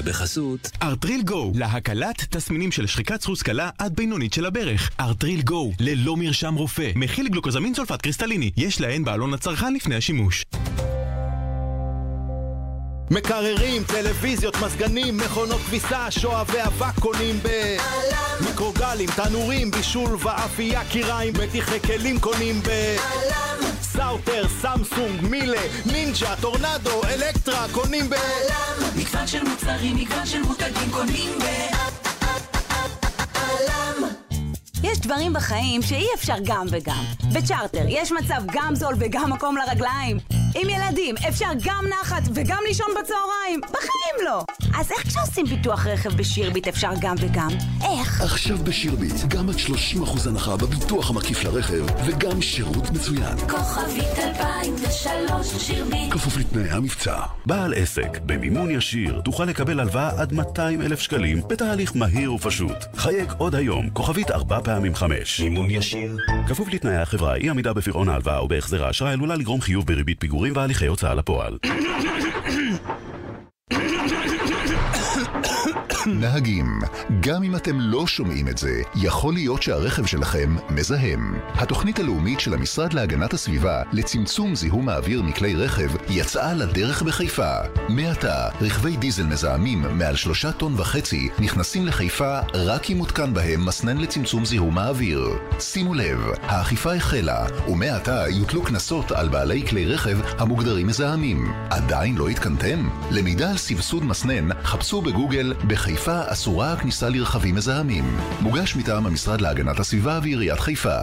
בחסות ארטריל גו, להקלת תסמינים של שחיקת סחוס קלה עד בינונית של הברך. ארטריל גו, ללא מרשם רופא, מכיל גלוקוזמין סולפט קריסטליני, יש לעיין בעלון הצרכן לפני השימוש. מקררים, טלוויזיות, מזגנים, מכונות כביסה, שואבי אבק קונים ב... מיקרוגלים, תנורים, בישול ואפייה, כיריים, מדיחי כלים קונים ב... סאוטר, סמסונג, מילה, נינג'ה, טורנדו, אלקטרה, קונים ב... מגוון של מוצרים, מגוון של מותגים קונים ב... יש דברים בחיים שאי אפשר גם וגם. בצ'רטר יש מצב גם זול וגם מקום לרגליים. עם ילדים אפשר גם נחת וגם לישון בצהריים. בחיים לא. אז איך כשעושים ביטוח רכב בשירביט אפשר גם וגם? איך? עכשיו בשירביט, גם עד 30% הנחה בביטוח המקיף לרכב, וגם שירות מצוין. כוכבית 2003 שירביט כפוף לתנאי המבצע. בעל עסק במימון ישיר תוכל לקבל הלוואה עד 200 אלף שקלים בתהליך מהיר ופשוט. חייג עוד היום, כוכבית 4 פעמים 5. מימון ישיר. כפוף לתנאי החברה, אי עמידה בפירעון ההלוואה ובהחזר האשראי עלולה לגרום חיוב בריבית פיגורים והליכי הוצאה לפועל. נהגים, גם אם אתם לא שומעים את זה, יכול להיות שהרכב שלכם מזהם. התוכנית הלאומית של המשרד להגנת הסביבה לצמצום זיהום האוויר מכלי רכב יצאה לדרך בחיפה. מעתה, רכבי דיזל מזהמים מעל שלושה טון וחצי נכנסים לחיפה רק אם מותקן בהם מסנן לצמצום זיהום האוויר. שימו לב, האכיפה החלה, ומעתה יוטלו קנסות על בעלי כלי רכב המוגדרים מזהמים. עדיין לא התקנתם? למידע על סבסוד מסנן, חפשו בגוגל בחיפה אסורה הכניסה לרכבים מזהמים. מוגש מטעם המשרד להגנת הסביבה ועיריית חיפה.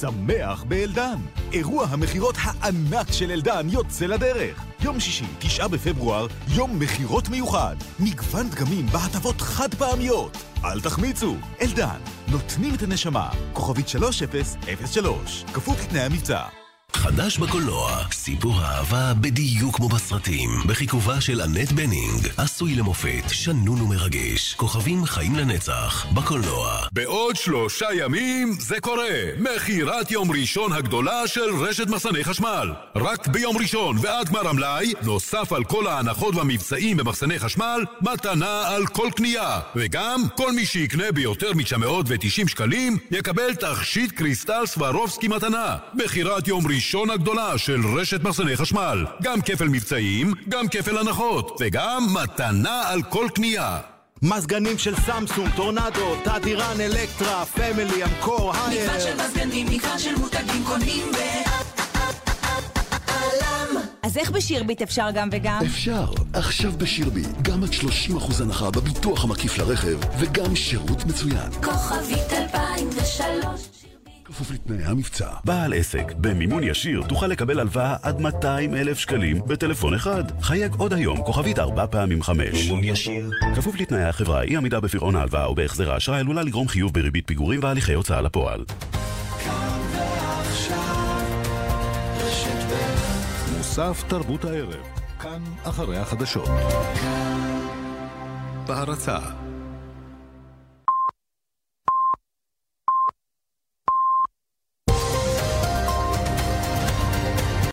שמח באלדן. אירוע המכירות הענק של אלדן יוצא לדרך. יום שישי, תשעה בפברואר, יום מכירות מיוחד. מגוון דגמים בהטבות חד פעמיות. אל תחמיצו, אלדן, נותנים את הנשמה. כוכבית 3003, כפוף לתנאי המבצע. חדש בקולנוע, סיפור אהבה בדיוק כמו בסרטים, בחיכובה של אנט בנינג. עשוי למופת, שנון ומרגש. כוכבים חיים לנצח, בקולנוע. בעוד שלושה ימים זה קורה. מכירת יום ראשון הגדולה של רשת מחסני חשמל. רק ביום ראשון ועד גמר המלאי, נוסף על כל ההנחות והמבצעים במחסני חשמל, מתנה על כל קנייה. וגם, כל מי שיקנה ביותר מ-990 שקלים, יקבל תכשיט קריסטל סברובסקי מתנה. מכירת יום ראשון הגדולה של רשת מחסני חשמל. גם כפל מבצעים, גם כפל הנחות, וגם מתנה על כל קנייה. מזגנים של סמסונג, טורנדו, תדירן, אלקטרה, פמילי, אמקור, הייר. מגוון של מזגנים, מגוון של מותגים קונים ב... אז איך בשירביט אפשר גם וגם? אפשר. עכשיו בשירביט, גם עד 30% הנחה בביטוח המקיף לרכב, וגם שירות מצוין. כוכבית 2003 כפוף לתנאי המבצע. בעל עסק, במימון ישיר תוכל לקבל הלוואה עד 200 אלף שקלים בטלפון אחד. חייג עוד היום, כוכבית ארבע פעמים חמש. מימון ישיר. כפוף לתנאי החברה, אי עמידה בפירעון ההלוואה או בהחזר האשראי עלולה לגרום חיוב בריבית פיגורים והליכי הוצאה לפועל. מוסף תרבות הערב, כאן אחרי החדשות. בהרצה